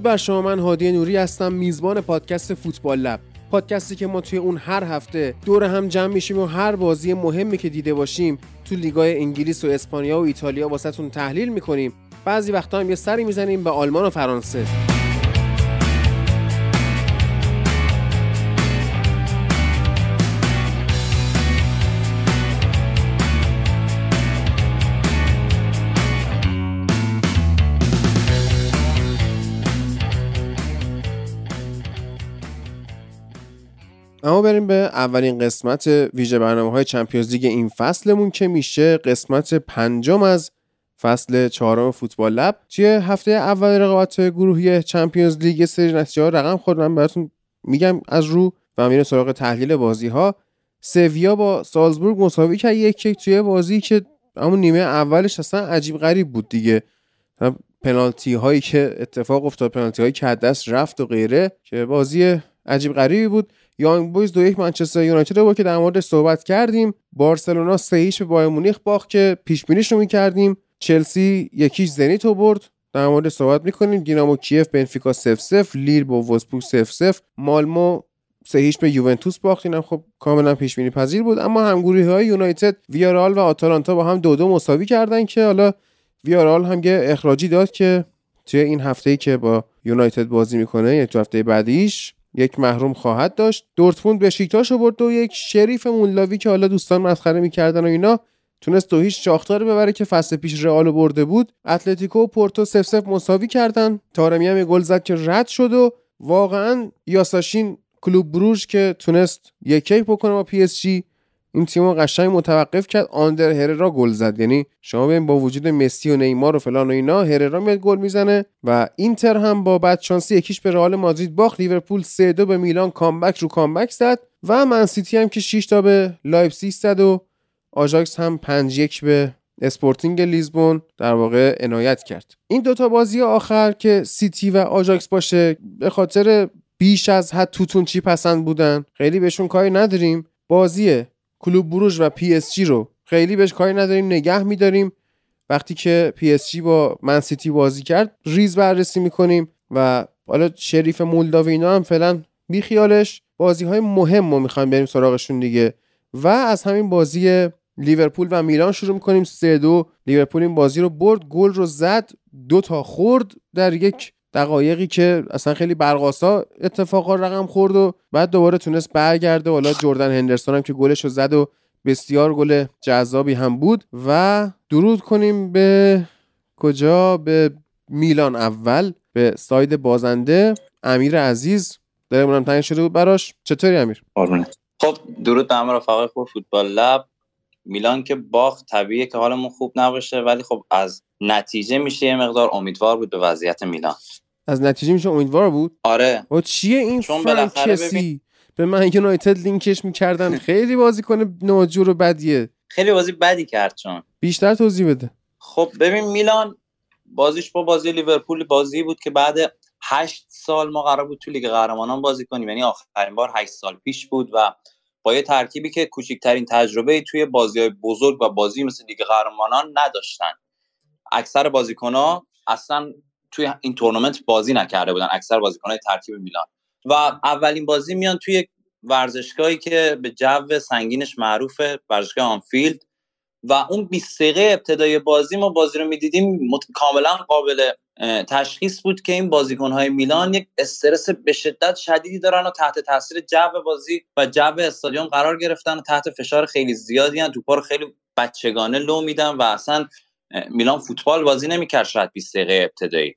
درود بر شما من هادی نوری هستم میزبان پادکست فوتبال لب. پادکستی که ما توی اون هر هفته دور هم جمع میشیم و هر بازی مهمی که دیده باشیم تو لیگای انگلیس و اسپانیا و ایتالیا واسهتون تحلیل می‌کنیم. بعضی وقتا هم یه سری می‌زنیم به آلمان و فرانسه. اما بریم به اولین قسمت ویژه برنامه های چمپیونز لیگ این فصلمون که میشه قسمت پنجم از فصل چهارم فوتبال لب. توی هفته اول رقابت گروهی چمپیونز لیگ سری نتیجه رقم خورد. من براتون میگم از رو و میره سراغ تحلیل بازی ها سویا با سالزبورگ مساوی کرد. یک یک توی بازی که همون نیمه اولش اصلا عجیب غریب بود دیگه. پنالتی هایی که اتفاق افتاد پنالتی هایی که دست رفت و غیره که بازی عجیب غریبی بود. یانگ بویز دو یک منچستر یونایتد رو که در موردش صحبت کردیم. بارسلونا سه هیچ به بایر مونیخ باخت که پیش بینیش رو می‌کردیم. چلسی یکیش زنیت رو برد. در مورد صحبت می‌کنیم. دینامو کیف بنفیکا 0 0 لیر با وزبورگ 0 0 مالمو سه هیچ به یوونتوس باخت. اینم خب کاملا پیش بینی پذیر بود. اما همگروهی های یونایتد ویارال و آتالانتا با هم دو دو مساوی کردن که حالا ویارال هم یه اخراجی داد که توی این هفته که با یونایتد بازی می‌کنه یک هفته بعدیش یک محروم خواهد داشت. دورتموند بشیکتاش برد دو یک شریف مولداوی که حالا دوستان مسخره می‌کردن و اینا تونست دو هیچ شاختار ببره که فصل پیش رئال برده بود. اتلتیکو و پورتو صفر صفر مساوی کردن. تارمی هم گل زد که رد شد و واقعا یاساشین کلوب بروژ که تونست یک یک بکنه با PSG این تیم قشنگ متوقف کرد. آندر هررا گل زد. یعنی شما ببین با وجود مسی و نیمار و فلان و اینا هررا میاد گل می‌زنه و اینتر هم با بد شانسی یکیش به رئال مادرید باخت. لیورپول 3 2 به میلان comeback رو comeback زد و من سیتی هم که 6 تا به لایپزیگ زد و آژاکس هم 5 1 به اسپورتینگ لیزبون در واقع عنایت کرد. این دوتا بازی آخر که سیتی و آژاکس باشه به خاطر بیش از حد توتوچی پسند بودن؟ خیلی بهشون کاری نداریم. بازی کلوب بروژ و PSG رو خیلی بهش کاری نداریم نگه میداریم. وقتی که PSG با من سیتی بازی کرد ریز بررسی می‌کنیم و حالا شریف مولداو اینا هم فعلا بیخیالش. بازی های مهم رو می‌خوایم بریم سراغشون دیگه. و از همین بازی لیورپول و میلان شروع می‌کنیم. سه دو لیورپول این بازی رو برد گل رو زد دو تا خورد در یک دقایقی که اصلا خیلی برقاسا اتفاقا رقم خورد و بعد دوباره تونست برگرده. حالا جردن هندرسون هم که گلش رو زد و بسیار گل جذابی هم بود. و درود کنیم به کجا؟ به میلان اول به ساید بازنده امیر عزیز. دلمونم تنگ شده بود براش. چطوری امیر؟ خب درود به همه خوب فوتبال لب. میلان که باخت طبیعیه که حالمون خوب نباشه ولی خب از نتیجه میشه یه مقدار امیدوار بود به وضعیت میلان. از نتیجه میشه امیدوار بود؟ آره. و چیه این فرانک کسی به من یونایتد لینکش می‌کردن خیلی بازی کنه ناجور و بدیه. خیلی بازی بدی کرد چون. بیشتر توضیح بده. خب ببین میلان بازیش با بازی لیورپول بازی بود که بعد هشت سال ما قرار بود تو لیگ قهرمانان بازی کنیم. یعنی آخرین بار هشت سال پیش بود و با یه ترکیبی که کوچکترین تجربه توی بازی های بزرگ و بازی مثل لیگ قهرمانان نداشتن. اکثر بازیکنها اصلا توی این تورنمنت بازی نکرده بودن اکثر بازیکنهای ترکیب میلان. و اولین بازی میان توی ورزشگاهی که به جو سنگینش معروفه ورزشگاه آنفیلد. و اون 20 دقیقه ابتدای بازی ما بازی رو می‌دیدیم کاملا قابل تشخیص بود که این بازیکنهای میلان یک استرس به شدت شدیدی دارن و تحت تاثیر جو بازی و جو استادیوم قرار گرفتن و تحت فشار خیلی زیادی هن توپا رو خیلی بچگانه لو میدن و اصلا میلان فوتبال بازی نمی‌کرد شاید 20 دقیقه ابتدایی.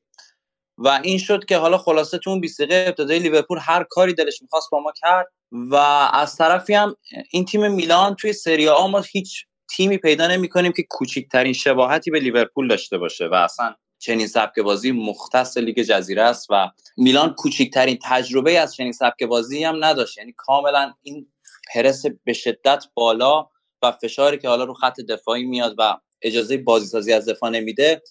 و این شد که حالا خلاصه تو اون 20 دقیقه ابتدایی لیورپول هر کاری دلش می‌خواست با ما کرد و از طرفی هم این تیم میلان توی سری آ ما هیچ تیمی پیدا نمی کنیم که کوچکترین شباهتی به لیورپول داشته باشه و اصلا چنین سبک بازی مختص لیگ جزیره است و میلان کوچکترین تجربه از چنین سبک بازی هم نداشت. یعنی کاملا این پرس به شدت بالا و فشاری که حالا رو خط دفاعی میاد و اجازه بازی سازی از دفاع نمیده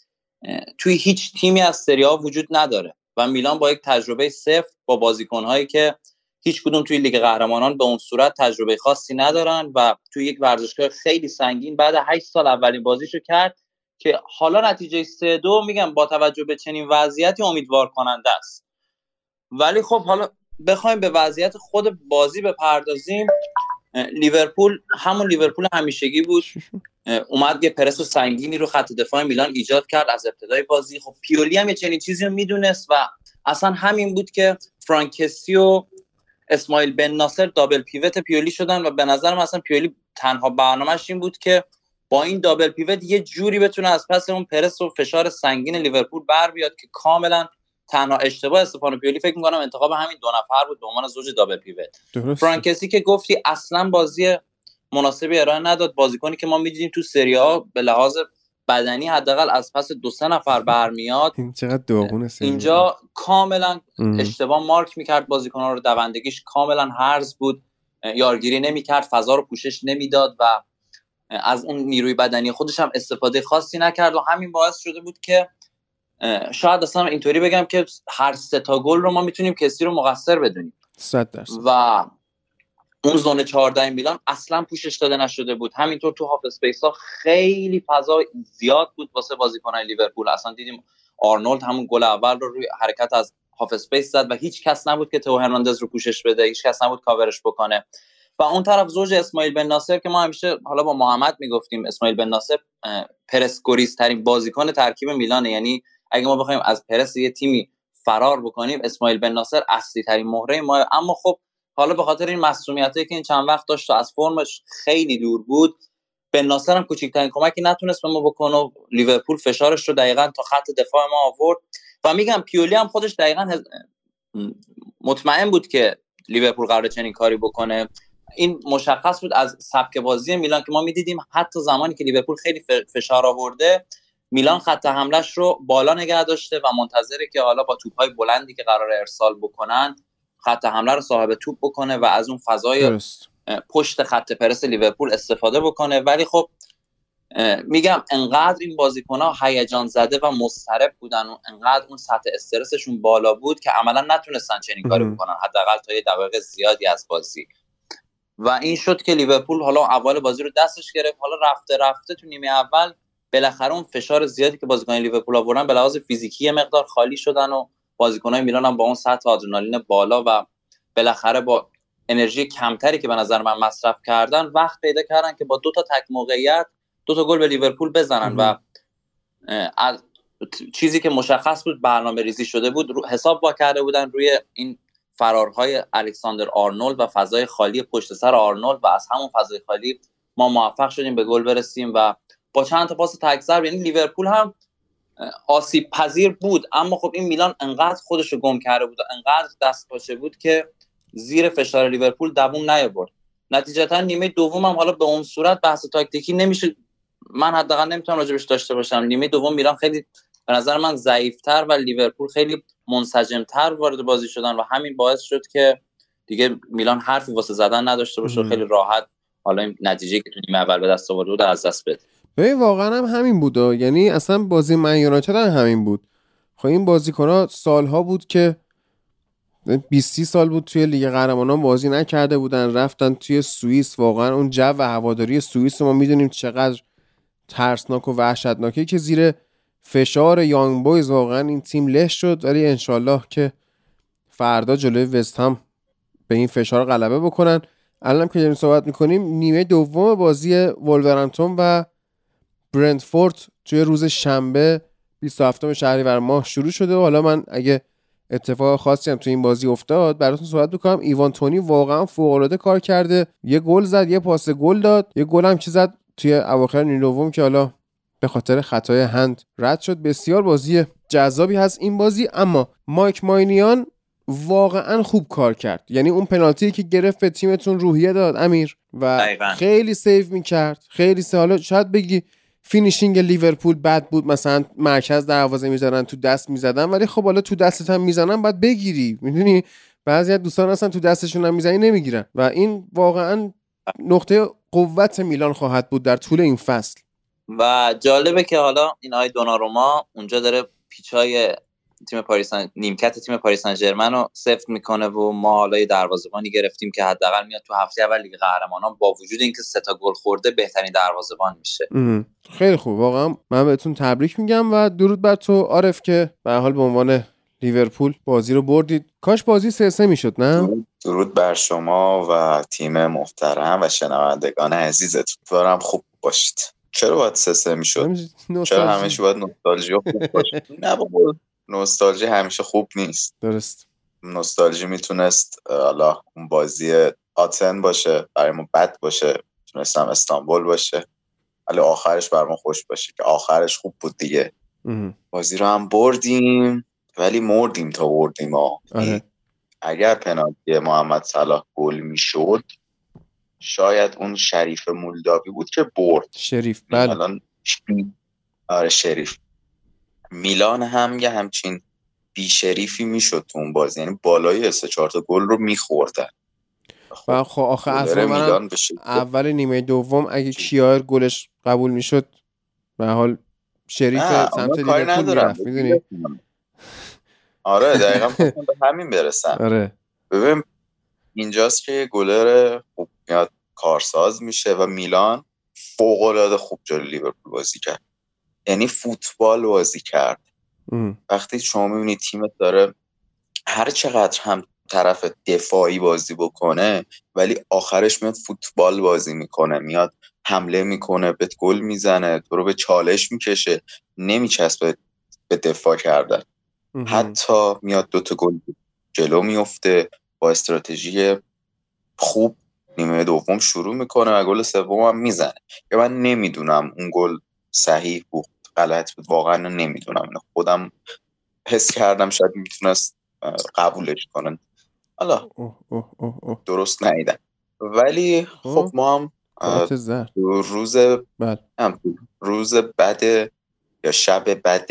توی هیچ تیمی از سری وجود نداره و میلان با یک تجربه سفت با بازیکنهایی که هیچ کدوم توی لیگ قهرمانان به اون صورت تجربه خاصی ندارن و توی یک ورزشگاه خیلی سنگین بعد 8 سال اولین بازیشو کرد که حالا نتیجه سه دو میگم با توجه به چنین وضعیتی امیدوار کننده است. ولی خب حالا بخوایم به وضعیت خود بازی بپردازیم. لیورپول همون لیورپول همیشگی بود. اومد یه پرس سنگینی رو خط دفاع میلان ایجاد کرد از ابتدای بازی. خب پیولی هم یه چنین چیزی رو می‌دونست و اصلا همین بود که فرانکسی و اسماعیل بن ناصر دابل پیوت پیولی شدن و به نظر من اصلا پیولی تنها برنامهش این بود که با این دابل پیوت یه جوری بتونه از پس اون پرس و فشار سنگین لیورپول بر بیاد که کاملا تنها اشتباه استفانو پیولی فکر می‌کنم انتخاب همین دو نفر بود به عنوان زوج دابل پیوت. فرانکسی که گفتی اصلا بازی مناسبی ارائه نداد. بازیکنی که ما می‌دیدیم تو سری ها به لحاظ بدنی حداقل از پس دو سه نفر برمیاد. این چقدر اینجا کاملا اشتباه مارک می‌کرد. بازیکن رو دوندگیش کاملا هرز بود. یارگیری نمی‌کرد. فضا رو پوشش نمی‌داد و از اون نیروی بدنی خودش هم استفاده خاصی نکرد و همین باعث شده بود که شاید اصلا اینطوری بگم که هر سه تا گل رو ما می‌تونیم کسی رو مقصر بدونیم. و اون zone 14 میلان اصلا پوشش داده نشده بود. همینطور تو half space ها خیلی فضا زیاد بود واسه بازیکن لیورپول. اصلا دیدیم آرنولد همون گل اول رو روی حرکت از half space زد و هیچ کس نبود که تو هرناندز رو پوشش بده. هیچ کس نبود کاورش بکنه. و اون طرف زوج اسماعیل بن ناصر که ما همیشه حالا با محمد می‌گفتیم اسماعیل بن ناصر پرس گریز ترین بازیکن ترکیب میلانه. یعنی اگه ما بخوایم از پرس یه تیمی فرار بکنیم اسماعیل بن ناصر اصلی ترین مهره ما. اما خب حالا به خاطر این مسئولیتی که این چند وقت داشت و از فرمش خیلی دور بود بن ناصر هم کوچکترین کمکی نتونست به ما بکنه لیورپول فشارش رو دقیقا تا خط دفاع ما آورد. و میگم پیولی هم خودش دقیقا مطمئن بود که لیورپول قرار چنین کاری بکنه. این مشخص بود از سبک بازی میلان که ما می‌دیدیم حتی زمانی که لیورپول خیلی فشار آورده میلان خط حملش رو بالا نگه داشته و منتظره که حالا با توپهای بلندی که قرار ارسال بکنن خط حمله رو صاحب توپ بکنه و از اون فضای پشت خط پرس لیورپول استفاده بکنه. ولی خب میگم انقدر این بازیکن ها هیجان زده و مضطرب بودن و انقدر اون سطح استرسشون بالا بود که عملا نتونستن چنین کاری بکنن حداقل تا یه دقیقه زیادی از بازی. و این شد که لیورپول حالا اول بازی رو دستش گرفت حالا رفته رفته تو نیمه اول بالاخره اون فشار زیادی که بازیکن لیورپول آوردن به لحاظ فیزیکی مقدار خالی شدن و بازیکنان میلان هم با اون سطح آدرنالین بالا و بالاخره با انرژی کمتری که به نظر من مصرف کردن وقت پیدا کردن که با دو تا تک موقعیت دو تا گل به لیورپول بزنن و از چیزی که مشخص بود برنامه ریزی شده بود حساب باز کرده بودن روی این فرارهای الکساندر آرنولد و فضای خالی پشت سر آرنولد و از همون فضای خالی ما موفق شدیم به گل برسیم و با چند تا پاس تک ضرب یعنی لیورپول هم آسیب پذیر بود. اما خب این میلان انقدر خودش رو گم کرده بود و انقدر دست پاچه بود که زیر فشار لیورپول دووم نیاورد. نتیجتا نیمه دوم هم حالا به اون صورت بحث تاکتیکی نمیشه. من حداقل نمی‌تونم راجبش داشته باشم. نیمه دوم میلان خیلی به نظر من ضعیفتر و لیورپول خیلی منسجمتر وارد بازی شدن و همین باعث شد که دیگه میلان حرفی واسه زدن نداشته باشه و خیلی راحت حالا این نتیجه که تو نیمه اول به دست آورده بود از دست بده. ببین واقعا هم همین بود. یعنی اصلا بازی من یونایتد هم همین بود. خب این بازیکن‌ها سالها بود که 20 سال بود توی لیگ قهرمانان بازی نکرده بودن رفتن توی سوئیس. واقعا اون جو و هواداری سوئیس ما می‌دونیم چقدر ترسناک و وحشتناکه که زیر فشار یانگ بویز. واقعا این تیم له شد. ولی انشالله که فردا جلوی وست هم به این فشار غلبه بکنن. الان که داریم صحبت می‌کنیم نیمه دوم بازی ولورهمپتون و برندفورد توی روز شنبه 27 شهریور ماه شروع شده و حالا من اگه اتفاق خاصی هم تو این بازی افتاد براتون صحبت می‌کنم. ایوان تونی واقعا فوق العاده کار کرده. یه گل زد یه پاس گل داد یه گل هم که زد توی اواخر نیمه دوم که حالا به خاطر خطای هند رد شد. بسیار بازی جذابی هست این بازی اما مایک ماینیان واقعا خوب کار کرد. یعنی اون پنالتی که گرفت به تیمتون روحیه داد امیر. و خیلی save می‌کرد. خیلی سه شاید بگی finishing لیورپول بد بود. مثلا مرکز دروازه می‌زنن تو دست می‌زدن. ولی خب حالا تو دستت هم می‌زنن باید بگیری. می‌دونی؟ بعضی از دوستان اصلا تو دستشون هم می‌زنی نمی‌گیرن. و این واقعا نقطه قوت میلان خواهد بود در طول این فصل. و جالبه که حالا این آی دوناروما اونجا داره پیچای تیم پاریس نیمکت تیم پاریس سن ژرمن رو سفت می‌کنه و ما حالا دروازه‌بانی گرفتیم که حداقل میاد تو هفته اول لیگ قهرمانان با وجود اینکه سه تا گل خورده بهترین دروازه‌بان میشه. خیلی خوب. واقعا من بهتون تبریک میگم و درود بر تو عارف که به حال به عنوان لیورپول بازی رو بردید. کاش بازی سه سه می‌شد نه؟ درود بر شما و تیم محترم و شنوندگان عزیزتون. دارم خوب باشید. چرا باید سه سه می‌شد؟ چرا همیشه باید نوستالژی خوب باشه نه بابا. نوستالژی همیشه خوب نیست. درست. نوستالژی می‌تونست حالا اون بازی آتن باشه برای ما بد باشه می‌تونستم استانبول باشه ولی آخرش بر ما خوش باشه که آخرش خوب بود دیگه. بازی رو هم بردیم ولی مردیم تا بردیم ها. آره. اگر پنالتی محمد صلاح گل می‌شد شاید اون شریف مولداوی بود که برد. شریف بله. الان آره شریف. میلان هم یه همچین بی شریفی می‌شد تو اون بازی. یعنی بالای سه چهار تا گل رو میخوردن. و خب آخه اصلا اول نیمه دوم اگه کیار گلش قبول می‌شد به حال شریف سمت لیورپول می‌رفت می‌دونی؟ آره دقیقا همین برسن آره. ببین اینجاست که گلر خوب میاد کارساز میشه و میلان فوق العاده خوب جلوی لیورپول بازی کرد. یعنی فوتبال بازی کرد. وقتی شما می‌بینید تیمت داره هر چقدر هم طرف دفاعی بازی بکنه ولی آخرش میاد فوتبال بازی می‌کنه میاد حمله می‌کنه بهت گل می‌زنه تو رو به چالش می‌کشه نمیچسبه به دفاع کردن. حتی میاد دوتا گل جلو میفته با استراتژی خوب. نیمه دوم شروع می‌کنه و گل سوم هم می‌زنه. که من نمی‌دونم اون گل صحیح بود غلط بود. واقعا نمی‌دونم. خودم حس کردم شاید می‌تونست قبولش کنن حالا درست نیدم ولی خب ما هم روز بله. روز بد یا شب بد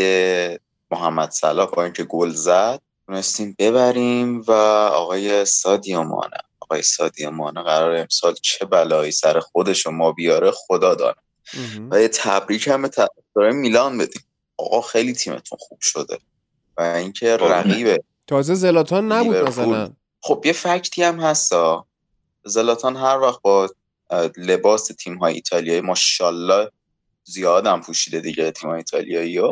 محمد صلاح با اینکه گل زد تونستیم ببریم و آقای سادیو مانه آقای سادیو مانه قرار امسال چه بلایی سر خودش و ما بیاره خدا داره و یه تبریک هم به میلان بدیم. آقا خیلی تیمتون خوب شده و اینکه خب. رقیب تازه زلاتان نبود مثلا. خب یه فکتی هم هستا زلاتان هر وقت با لباس تیم های ایتالیایی ماشاءالله زیاد هم پوشیده دیگه تیم های ایتالیایی ها.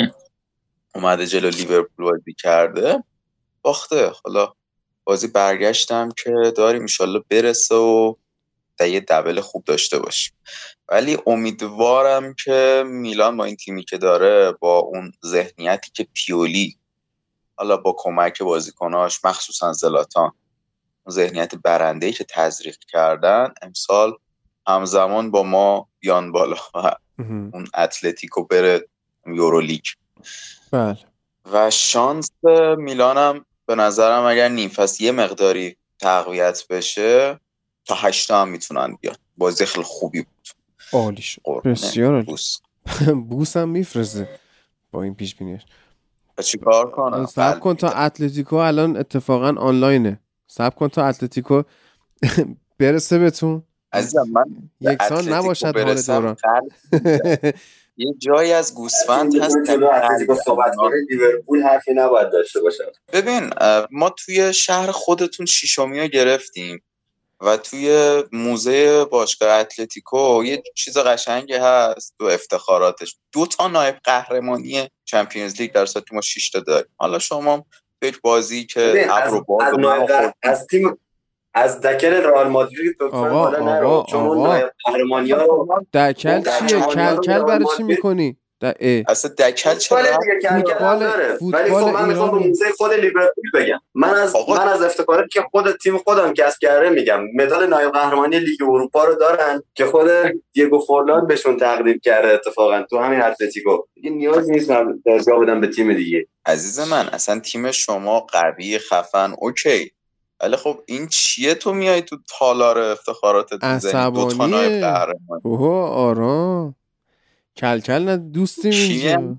اومده جلو لیورپول بازی کرده. باخته. حالا بازی برگشتم که داریم ایشالله برسه و یه دبل خوب داشته باشیم. ولی امیدوارم که میلان با این تیمی که داره با اون ذهنیتی که پیولی حالا با کمک بازیکناش مخصوصا زلاتان اون ذهنیت برنده که تزریق کردن امسال همزمان با ما بیان بالا و اون اتلتیکو بره یورولیگ. بله. و شانس میلانم به نظرم اگر نیم یه مقداری تقویت بشه تا هشتا هم می‌تونن بیان. بازی خیلی خوبی بود. عالی شد. بسیار بوس. بوس هم میفرسته با این پیش بینیش. چی کار کنم؟ سب کن تا اتلتیکو الان اتفاقا آنلاینه. سب کن تا اتلتیکو برسه بهتون. عزیزم من یکسان نباشد حال دوران. یه جایی از گوسفند هست صحبت لیورپول حرفی نباید داشته باشد. ببین ما توی شهر خودتون شیشمی گرفتیم. و توی موزه باشگاه اتلتیکو یه چیز قشنگی هست تو افتخاراتش. دو تا نایب قهرمانی چمپیونز لیگ در سطح ما 6 تا داریم. حالا شما یک بازی که ابر از, از تیم از دکل رئال مادرید آقا آقا آقا. قهرمانی ها دکل چیه؟ کل کل برای چی می‌کنی؟ اصلا دکل چرا فوتبال ولی خب من می‌خوام به موزه خود لیورپول بگم. من از من از افتخارات که خود تیم خودم کسب کرده میگم. مدال نایب قهرمانی لیگ اروپا رو دارن که خود دیگو فورلان بهشون تقدیم کرده اتفاقا تو همین اتلتیکو. دیگه نیاز نیست من جا بدم به تیم دیگه. عزیز من اصلا تیم شما قوی خفن okay. ولی خب این چیه تو میای تو تالار افتخارات عصبانیه. اوه آرام. کلکل نه دوستیم اینجا.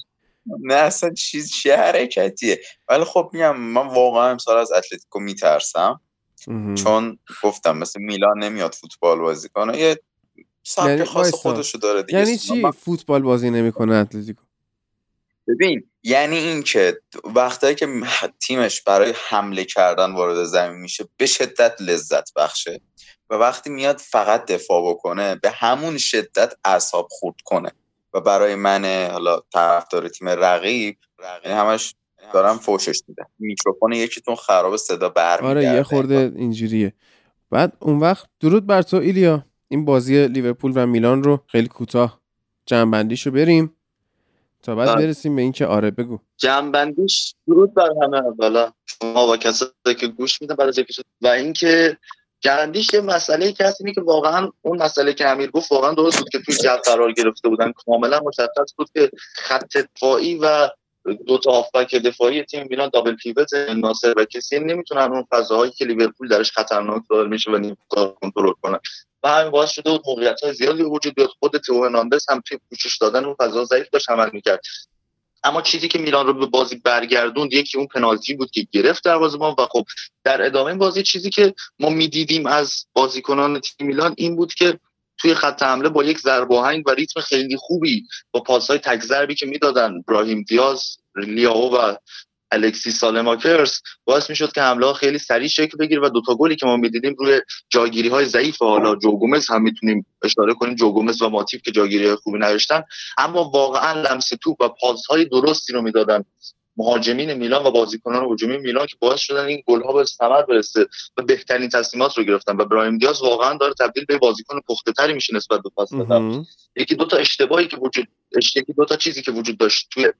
نه اصلا چیز چه حرکتیه؟ ولی خب میگم من واقعا امسال از اتلتیکو میترسم. چون گفتم مثل میلان نمیاد فوتبال بازی کنه. یه سبک یعنی خاص خودشو داره دیگه. یعنی چی؟ فوتبال بازی نمی‌کنه اتلتیکو. ببین یعنی اینکه وقتایی که تیمش برای حمله کردن وارد زمین میشه به شدت لذت بخشه. و وقتی میاد فقط دفاع بکنه به همون شدت اعصاب خورد کنه. و برای من حالا طرفدار تیم رقیب رقیب همش دارم فوشش میدم. میکروفون یکیتون خراب صدا برمیگرده آره یه خورده اینجوریه. بعد اون وقت درود بر تو ایلیا. این بازی لیورپول و میلان رو خیلی کوتاه جنبندیشو بریم تا بعد. برسیم به اینکه آره بگو. جنبندیش درود بر همه اولا. شما و کسایی که گوش میدن برای و اینکه جنبندیش یه مسئله که هست اینه که واقعا اون مسئله که امیر گفت واقعا درست بود که توی جو قرار گرفته بودن. کاملا مشخص بود که خط دفاعی و دو تا هافبک دفاعی تیم میلان دابل پیوت ناصر و کسی نمی‌تونن اون فضاهایی که لیورپول درش خطرناک داره میشه و نمی‌تونن کنترل کنن. و همین باعث شده بود موقعیت های زیادی وجود بیاد. خود تو هرناندز هم توی پوشش دادن اون فضا ضعیف داشت عمل می‌کرد. اما چیزی که میلان رو به بازی برگردوند یکی اون پنالتی بود که گرفت دروازه‌بان و خب در ادامه بازی چیزی که ما می‌دیدیم از بازیکنان تیم میلان این بود که توی خط حمله با یک ضرب و ریتم خیلی خوبی با پاسهای تک ضربی که می‌دادن براهیم دیاز لیاو و الکسی سالماکرز باعث می‌شد که حمله خیلی سریع شکل بگیره و دوتا گلی که ما می‌دیدیم روی جاگیری های ضعیف. حالا جوگومز هم می‌تونیم اشاره کنیم جوگومز و ماتیف که جاگیری خوبی نداشتن. اما واقعا لمس توپ و پاس های درستی رو می‌دادن مهاجمین میلان و بازیکنان هجومی میلان که باعث شدن این گل ها به ثمر برسه و بهترین تصمیمات رو گرفتن. و برایم دیاز واقعا داره تبدیل به بازیکن پخته تری میشه نسبت به پاس دادن. یکی دو تا اشتباهی که وجود یکی دو تا چیزی که وجود داشت توی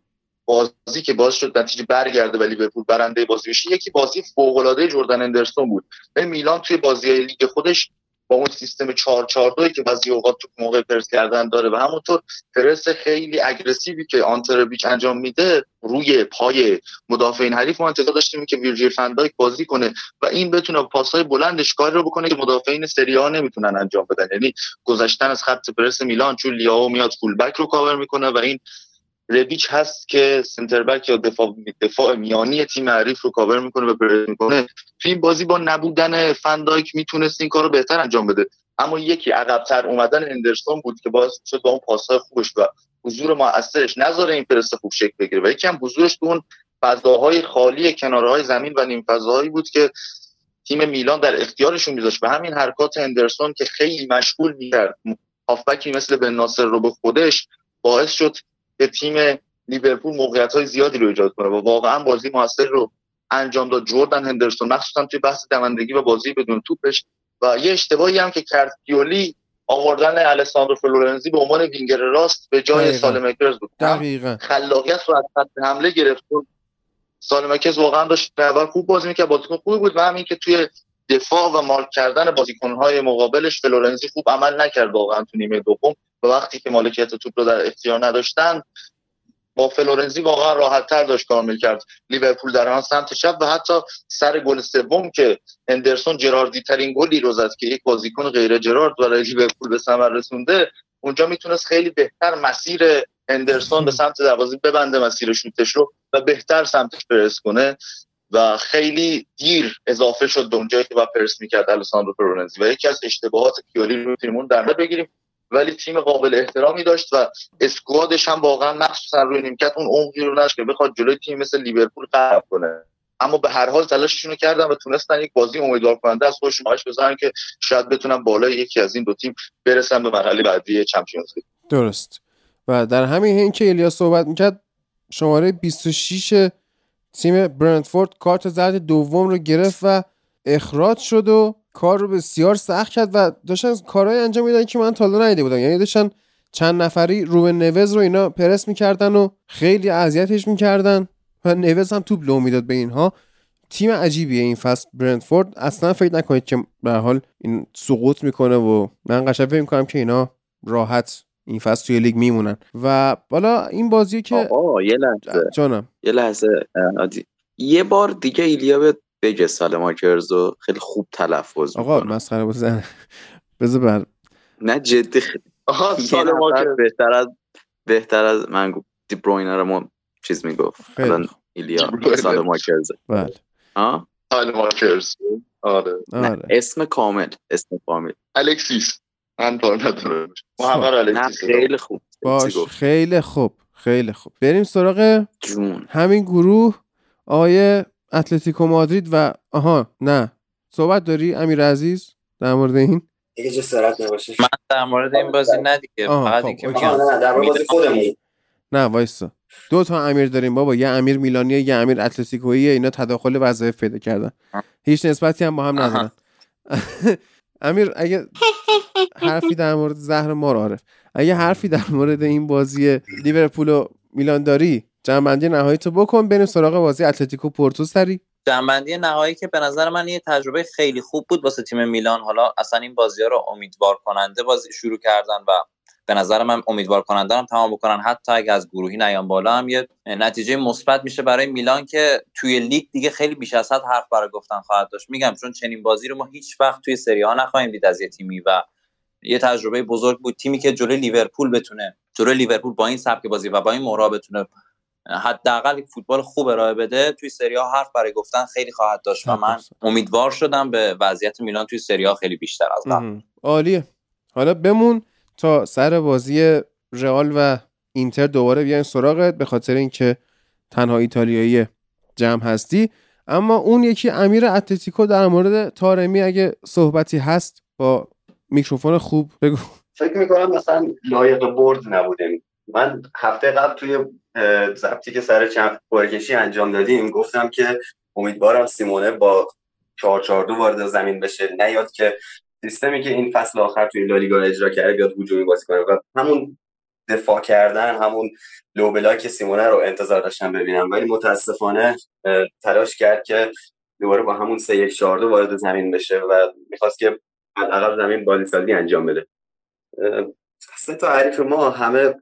بازی که باز شد نتیجه برگرده ولی لیورپول برنده بازی بشه یکی بازی فوق العاده جردن اندرسون بود. به میلان توی بازی لیگ خودش با اون سیستم 4 4 2 که بعضی اوقات تو موقع پرس کردن داره. و همونطور پرس خیلی aggressive ی که آنته ربیچ انجام میده روی پای مدافعین حریف ما انتظار داشتیم که ویرجیل فندایک بازی کنه و این بتونه پاسهای بلندش کاری رو بکنه که مدافعین سری آ نمی‌تونن انجام بدن. یعنی گذشتن از خط پرس میلان چون لیائو میاد full back رو کاور می‌کنه و این ربیچ هست که center back یا دفاع, دفاع میانی تیم حریف رو کاور می‌کنه و پرس می‌کنه. تو این بازی با نبودن فندایک می‌تونست این کار رو بهتر انجام بده. اما یکی عقبتر اومدن اندرسون بود که باعث شد با اون پاسهای خوبش و حضور موثرش نذاره این پرس خوب شکل بگیره. و یکی هم حضورش تو اون فضاهای خالی کنارهای زمین و نیم فضاهایی بود که تیم میلان در اختیارشون میذاشت. و همین حرکات اندرسون که خیلی مشغول می‌کرد. هافبکی مثل بن ناصر رو به خودش باعث شد که تیم لیورپول موقعیت های زیادی رو ایجاد کنه و واقعا بازی موثر رو انجام داد. جردن هندرسون مخصوصا توی بحث دوندگی و بازی بدون توپش. و یه اشتباهی هم که کرد پیولی آوردن الساندرو فلورنزی به عنوان وینگر راست به جای سالمکرز بود. دقیقاً. خلاقیت رو از خط حمله گرفت سالمکرز واقعا داشت اول خوب بازی می‌کرد بازیکن خوبی بود و همین که توی دفاع و مارک کردن بازیکنهای مقابلش فلورنزی خوب عمل نکرد واقعا تو نیمه دوم. و وقتی که مالکیت توپ رو در اختیار نداشتن با فلورنزی واقعا راحت تر داشت کار کرد لیورپول در آن سمت چپ و حتی سر گل سوم که اندرسون جراردی ترین گلی رو زد که یک بازیکن غیر جرارد برای لیورپول به ثمر رسونده اونجا می‌تونست خیلی بهتر مسیر اندرسون به سمت دروازه ببنده مسیر شوتش رو و بهتر سمتش پرس کنه. و خیلی دیر اضافه شد به اونجایی که باید پرس می‌کرد الساندرو فلورنزی و یکی از اشتباهات پیولی رو می‌تونیم در نظر بگیریم. ولی تیم قابل احترامی داشت و squad ش هم واقعا مخصوصا روی نیمکت اون عمقی رو نداشت که بخواد جلوی تیم مثل لیورپول غلبه کنه. اما به هر حال تلاششون کردن و تونستن یک بازی امیدوار کننده از خودشون باش بزنن که شاید بتونن بالای یکی از این دو تیم برسن به مرحله بعدی چمپیونز لیگ. درست. و در همین حین که الیا صحبت می‌کرد شماره 26 تیم برندفورد کارت زرد دوم رو گرفت و اخراج شد و کار رو بسیار سخت کرد و داشتن کارهای انجام میدن که من تا حالا ندیده بودم. یعنی داشتن چند نفری روبن نوز رو اینا پرس می‌کردن و خیلی اذیتش می‌کردن و نوز هم توپ لو می‌داد به اینها. تیم عجیبیه این فصل برندفورد. اصلا فکر نکنید که به حال این سقوط می‌کنه و من قشنگ فکر می‌کنم که اینا راحت این فصل توی لیگ میمونن. و بالا این بازی که آه یه لحظه. جانم. یه لحظه یه بار دیگه ایلیا بگه سالماکرز رو خیلی خوب تلفظ آقا مسخره بزن بذار بر نه جدی. آها بهتر از بهتر از من گفت. دی بروینر رو چیز می‌گفت. الان ایلیا سالماکرز بله. ها سالماکرز آره. آره. اسم کامل. اسم کامل. الکسیس. من کار ندارم خیلی خوب. باش خیلی خوب خیلی خوب. بریم سراغ جون. همین گروه آقای اتلتیکو مادرید و آها نه. صحبت داری امیر عزیز؟ در مورد این؟ دیگه جسارت نباشه. من در مورد این بازی نه دیگه فقط خب، اینکه نه در مورد بازی خودمون. نه وایسا دو تا امیر داریم بابا یه امیر میلانیه یه امیر اتلتیکویی اینا تداخل وظایف پیدا کردن. هیچ نسبتی هم با هم ندارن. امیر اگه حرفی در مورد زهر ما رو عارف. اگه حرفی در مورد این بازی لیورپول و میلان داری جنبندی نهایی تو بکن بریم سراغ بازی اتلتیکو پورتو سری. جنبندی نهایی که به نظر من یه تجربه خیلی خوب بود واسه تیم میلان. حالا اصلا این بازی ها رو امیدوار کننده بازی شروع کردن و به نظر من امیدوار کننده هم تمام بکنن. حتی اگه از گروهی نیان بالا هم یه نتیجه مثبت میشه برای میلان که توی لیگ دیگه خیلی بیش از حد حرف برای گفتن خواهد داشت. میگم چون چنین بازی رو ما هیچ وقت توی سری ها نخواهیم دید از یه تیمی و یه تجربه بزرگ بود. تیمی که جلوی لیورپول بتونه جلوی لیورپول با این سبک بازی و با این مهرا بتونه حداقل فوتبال خوب ارائه بده توی سری ها حرف برای گفتن خیلی خواهد داشت و من امیدوار شدم به وضعیت میلان توی سری ها خیلی بیشتر از قبل. عالیه. حالا بمون تا سر بازی رئال و اینتر دوباره بیاین سراغت به خاطر اینکه تنها ایتالیایی جمع هستی. اما اون یکی امیر اتلتیکو در مورد تارمی اگه صحبتی هست با میکروفون خوب بگو. فکر می‌کنم مثلا لایق برد نبودیم من هفته قبل توی ضبطی که سر چند پرکشی انجام دادیم گفتم که امیدوارم سیمونه با 442 وارد زمین بشه. نیاد که سیستمی که این فصل آخر توی لالیگا اجرا کرده بیاد هجومی بازی کنه و همون دفاع کردن همون لو بلاک سیمونه رو انتظار داشتم ببینم. ولی متاسفانه تلاش کرد که دوباره با همون 3 1 4 وارد زمین بشه و می‌خواست که حداقل زمین بازی سازی انجام بده. سه تا حریف ما همه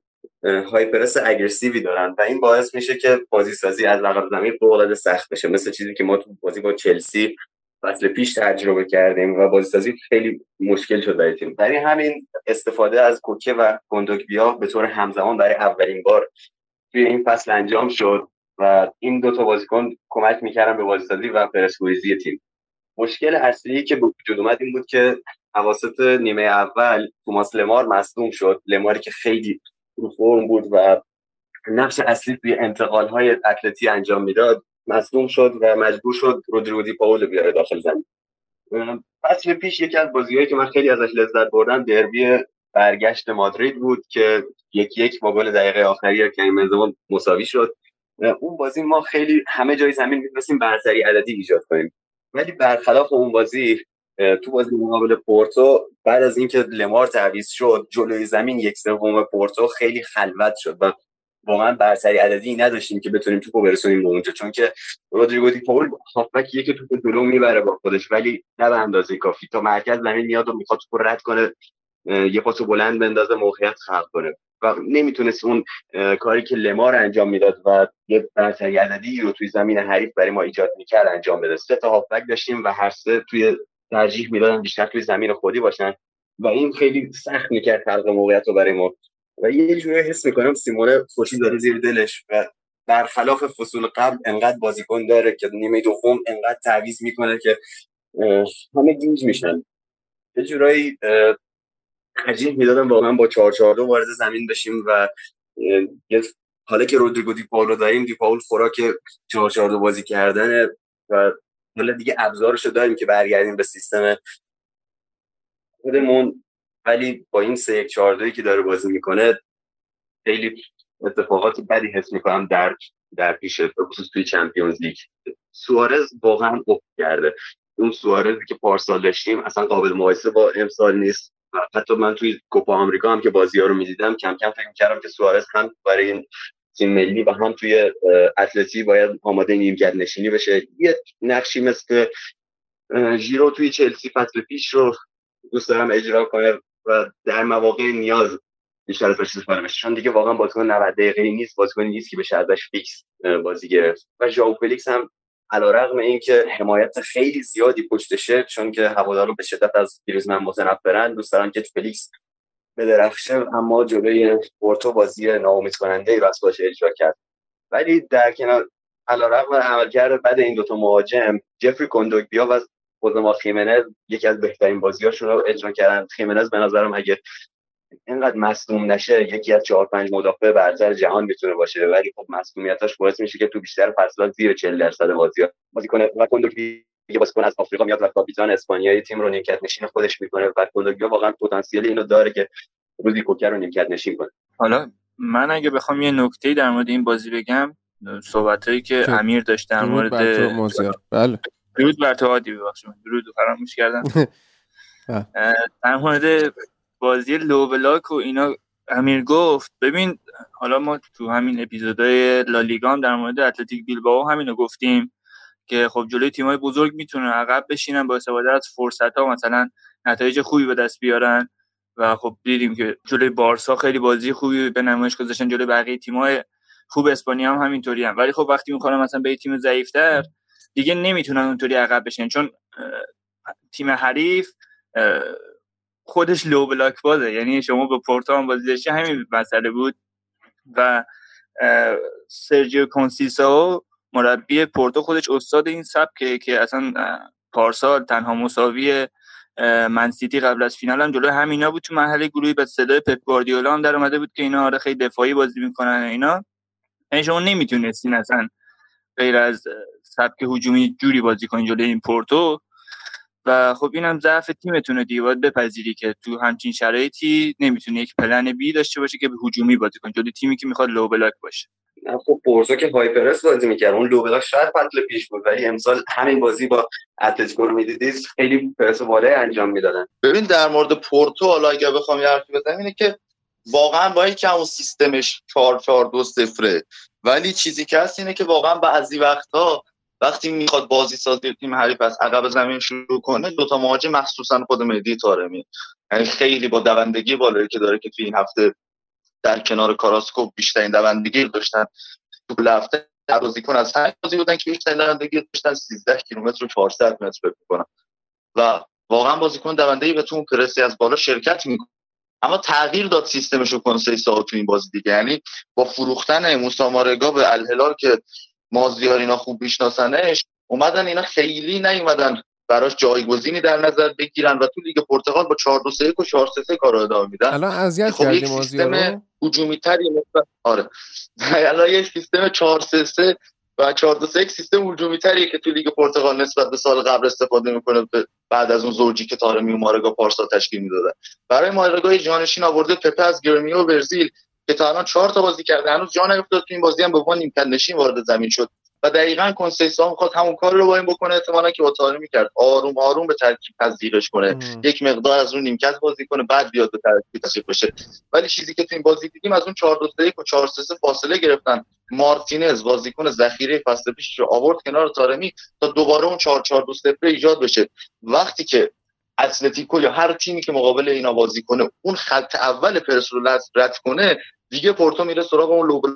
های پرس اگریسیوی دارن و این باعث میشه که بازی سازی از عقب زمین فوق سخت بشه. مثل چیزی که ما تو بازی با چلسی فصل پیش تجربه کردیم و بازی سازی خیلی مشکل شد برای تیم. برای همین استفاده از کوکه و کندوکبیا به طور همزمان برای اولین بار توی این فصل انجام شد و این دو تا بازیکن کمک می‌کردن به بازی سازی و پرسپولیسی تیم. مشکل اصلی که به وجود اومد این بود که اواسط نیمه اول توماس لمار مصدوم شد. لماری که خیلی رو فرم بود و نقش اصلی توی انتقال های اتلتی انجام می‌داد. مصدوم شد و مجبور شد رودریگو دی پاول بیاره داخل زمین. فصل پیش یکی از بازیهایی که من خیلی ازش لذت بردم دربی برگشت مادرید بود که یک یک با گل دقیقه آخری کریم بنزما مساوی شد. اون بازی ما خیلی همه جای زمین می‌تونستیم برتری عددی ایجاد کنیم. ولی برخلاف اون بازی تو بازی مقابل پورتو بعد از اینکه لمار تعویض شد جلوی زمین یک سوم پورتو خیلی خلوت شد و واقعا برتری عددی نداشتیم که بتونیم توپو برسونیم به اونجا چون که رودریگو دی پاول هافبکیه که توپو جلو می‌بره با خودش ولی نه به اندازه کافی. تا مرکز زمین میاد و می‌خواد توپو رد کنه یه پاسو بلند بندازه موقعیت خلق کنه. و نمی‌تونست اون کاری که لمار انجام می‌داد و یه برتری عددی رو توی زمین حریف برای ما ایجاد می‌کرد انجام بده. سه تا هافبک داشتیم و هر سه توی ترجیح می‌دادن بیشتر توی زمین خودی باشن. و این خیلی سخت می‌کرد خلق موقعیت رو برای ما. و یه جوری حس می‌کنم سیمونه خوشی داره زیر دلش و برخلاف فصول قبل انقدر بازیکن داره که نیمه دوم انقدر تعویض می‌کنه که همه گیج میشن. یه جورایی ترجیح می‌دادم واقعا با 4 4 2 وارد زمین بشیم و حالا که رودریگو دی پاولو داریم دی پاول خوراک 4 4 2 بازی کردن و حالا دیگه ابزارش رو داریم که برگردیم به سیستم خودمون. ولی با این 3 1 4 2 که داره بازی می‌کنه خیلی اتفاقات بدی حس می‌کنم در در پیش خصوص توی چمپیونز لیگ. سوارز واقعا افت کرده. اون سوارزی که پارسال داشتیم اصلا قابل مقایسه با امسال نیست. حتی من توی کوپا آمریکا هم که بازی ها رو می‌دیدم کم کم فکر می‌کردم که سوارز هم برای این تیم ملی و هم توی اتلتی باید آماده نیمکت نشینی بشه. یه نقشی مثل ژیرو توی چلسی فصل پیش رو دوست دارم اجرا کنه. و در مواقع نیاز بیشتر ازش استفاده بشه چون دیگه واقعا بازیکن 90 دقیقه نیست بازیکن نیست که بشه ازش fix بازی گرفت. و ژائو فلیکس هم علیرغم اینکه حمایت خیلی زیادی پشتشه چون که هواداران به شدت از گریزمن متنفرن دوست دارن که فلیکس بدرخشه اما جلوی پورتو بازی ناامید کننده ای باشه اجرا کرد. ولی در کنار علیرغم عملکرد بعد این دوتا مهاجم جفری کندوکبیا و خوزما خیمنز یکی از بهترین بازیاشون رو اجرا کردن. خیمنز به نظرم اگه اینقدر مصدوم نشه یکی از چهار پنج مدافع برتر جهان می‌تونه باشه. ولی خب مصدومیتاش باعث میشه که تو بیشتر فصلات زیر 40 درصد بازی بازی کنه و کندوگی یه بازیکن از آفریقا میاد و کاپیتان اسپانیایی تیم رو نیمکت نشین خودش می‌کنه و کندوگی واقعا پتانسیل اینو داره که روزی کوکر رو نیمکت نشین کنه. حالا من اگه بخوام یه نکته در مورد این بازی بگم صحبتایی که امیر داشت در مورد بله. درود بر تو عادی ببخشید درود فراموش کردم. در مورد بازی لو بلاک و اینا امیر گفت ببین حالا ما تو همین اپیزودهای لالیگا هم در مورد اتلتیک بیلبائو همینو گفتیم که خب جلوی تیمای بزرگ می‌تونن عقب بشینن با استفاده از فرصت ها مثلا نتایج خوبی به دست بیارن و خب دیدیم که جلوی بارسا خیلی بازی خوبی به نمایش گذاشتن جلوی بقیه تیمای خوب اسپانیا هم همینطوری هم ولی خب وقتی می‌خوان مثلا به تیم ضعیفتر دیگه نمی‌تونن اونطوری عقب بشن. چون تیم حریف خودش لو بلاک بازه. یعنی شما به پورتو هم بازی داشتی همین مسئله بود. و سرجیو کونسیسا مربی پورتو خودش استاد این سبکه که اصلا پارسال تنها مساوی منسیتی قبل از فینال هم جلو همینا بود. تو مرحله گروهی به صدای پپ گواردیولا هم در اومده بود که اینا آره خیلی دفاعی بازی می‌کنن اینا. یعنی شما نمی‌تونستین اصلا غیر از سبک هجومی جوری بازی کنین جلوی این پورتو. و خب اینم ضعف تیمتونه دیگه. باید بپذیری که تو همچین شرایطی نمی‌تونه یک plan B داشته باشه که به هجومی بازی کنه جلوی تیمی که می‌خواد low block باشه. نه خب پورتو که high press بازی می‌کرد. اون low block شاید فصل پیش بود ولی امسال همین بازی با اتلتیکو رو می‌دیدید خیلی پرس بالای انجام می‌دادن. ببین در مورد پورتو حالا اگه بخوام یه حرفی بزنم اینه که واقعا با اینکه اون سیستمش 4 4 2 0 ولی چیزی که هست اینه که واقعا بعضی وقتها وقتی می‌خواد بازی سازی تیم حریف از عقب زمین شروع کنه دو تا مهاجم مخصوصا خود مهدی طارمی. یعنی خیلی با دوندگی بالایی که داره که توی این هفته در کنار کاراسکو بیشترین دوندگی داشتن. تو هفته بازیکن از هر بازی بودن که بیشترین دوندگی داشتن 13 کیلومتر و 400 متر کنم و واقعا بازیکن دوندگی به تو پرسی از بالا شرکت می‌کنه. اما تغییر داد سیستمش رو کنسیسا تو این بازی دیگه. یعنی با فروختن موسامارگا به الهلال که مازیار اینا خوب میشناسنش اومدن اینا خیلی نیومدن براش جایگزینی در نظر بگیرن و تو لیگ پرتغال با 4 2 3 و 4 3 3 کار ادامه میدن. الان اذیت خب کردی سیستم هجومی تری مثلا آره. الان یه سیستم 4 3 3 و 4 2 3 سیستم هجومی تریه که تو لیگ پرتغال نسبت به سال قبل استفاده می‌کنه بعد از اون زوجی که تارمی و مارگا پارسا تشکیل می‌دادن. برای مارگا جانشین آورده پپه از گرمیو برزیل. که تا الان 4 تا بازی کرده هنوز جا نیفتاد. تو این بازی هم به عنوان نیمکت نشین وارد زمین شد. و دقیقا کنسیسا می‌خواد همون کار رو با این بکنه احتمالا که با تاری می‌کرد. آروم آروم به ترکیب تزریقش کنه. ام. یک مقدار از اون نیمکت بازی کنه بعد بیاد به ترکیب تشریف بشه. ولی چیزی که تو این بازی دیدیم از اون 4 2 3 و 4 3 فاصله گرفتن. مارتینز بازیکن ذخیره فصل پیش رو آورد کنار تارمی تا دوباره اون 4 4 2 0 ایجاد بشه. وقتی که اتلتیکو یا هر تیمی که مقابل اینا بازی کنه اون خط اول پرس رو رد کنه دیگه پورتو میره سراغ اون لوبل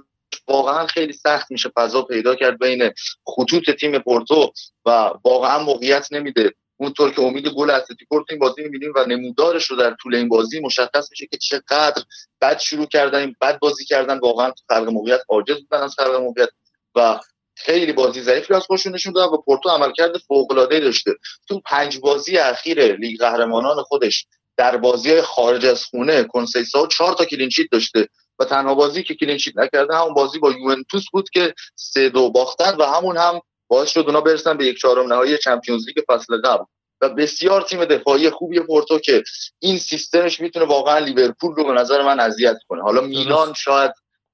واقعا خیلی سخت میشه فضا پیدا کرد بین خطوط تیم پورتو و واقعا موقعیت نمیده. اونطور که امید گل اتلتیکو رو این بازی می‌بینیم و نمودارش رو در طول این بازی مشخص میشه که چقدر بد شروع کردن بد بازی کردن واقعا خلق موقعیت عاجز بودن از خلق موقعیت و خیلی بازی ضعیفی از خودشون نشون دادن و پورتو عملکرد فوق العاده داشته. تو پنج بازی اخیر لیگ قهرمانان خودش در بازی خارج از خونه کنسیسائو چهار تا clean sheet داشته و تنها بازی که clean sheet نکرده همون بازی با یوونتوس بود که سه دو باختن و همون هم باعث شد اونا برسن به یک چهارم نهایی Champions League فصل قبل. و بسیار تیم دفاعی خوبی پورتو که این سیستمش می‌تونه واقعا لیورپول رو به نظر من اذیت کنه. حالا میلان شاید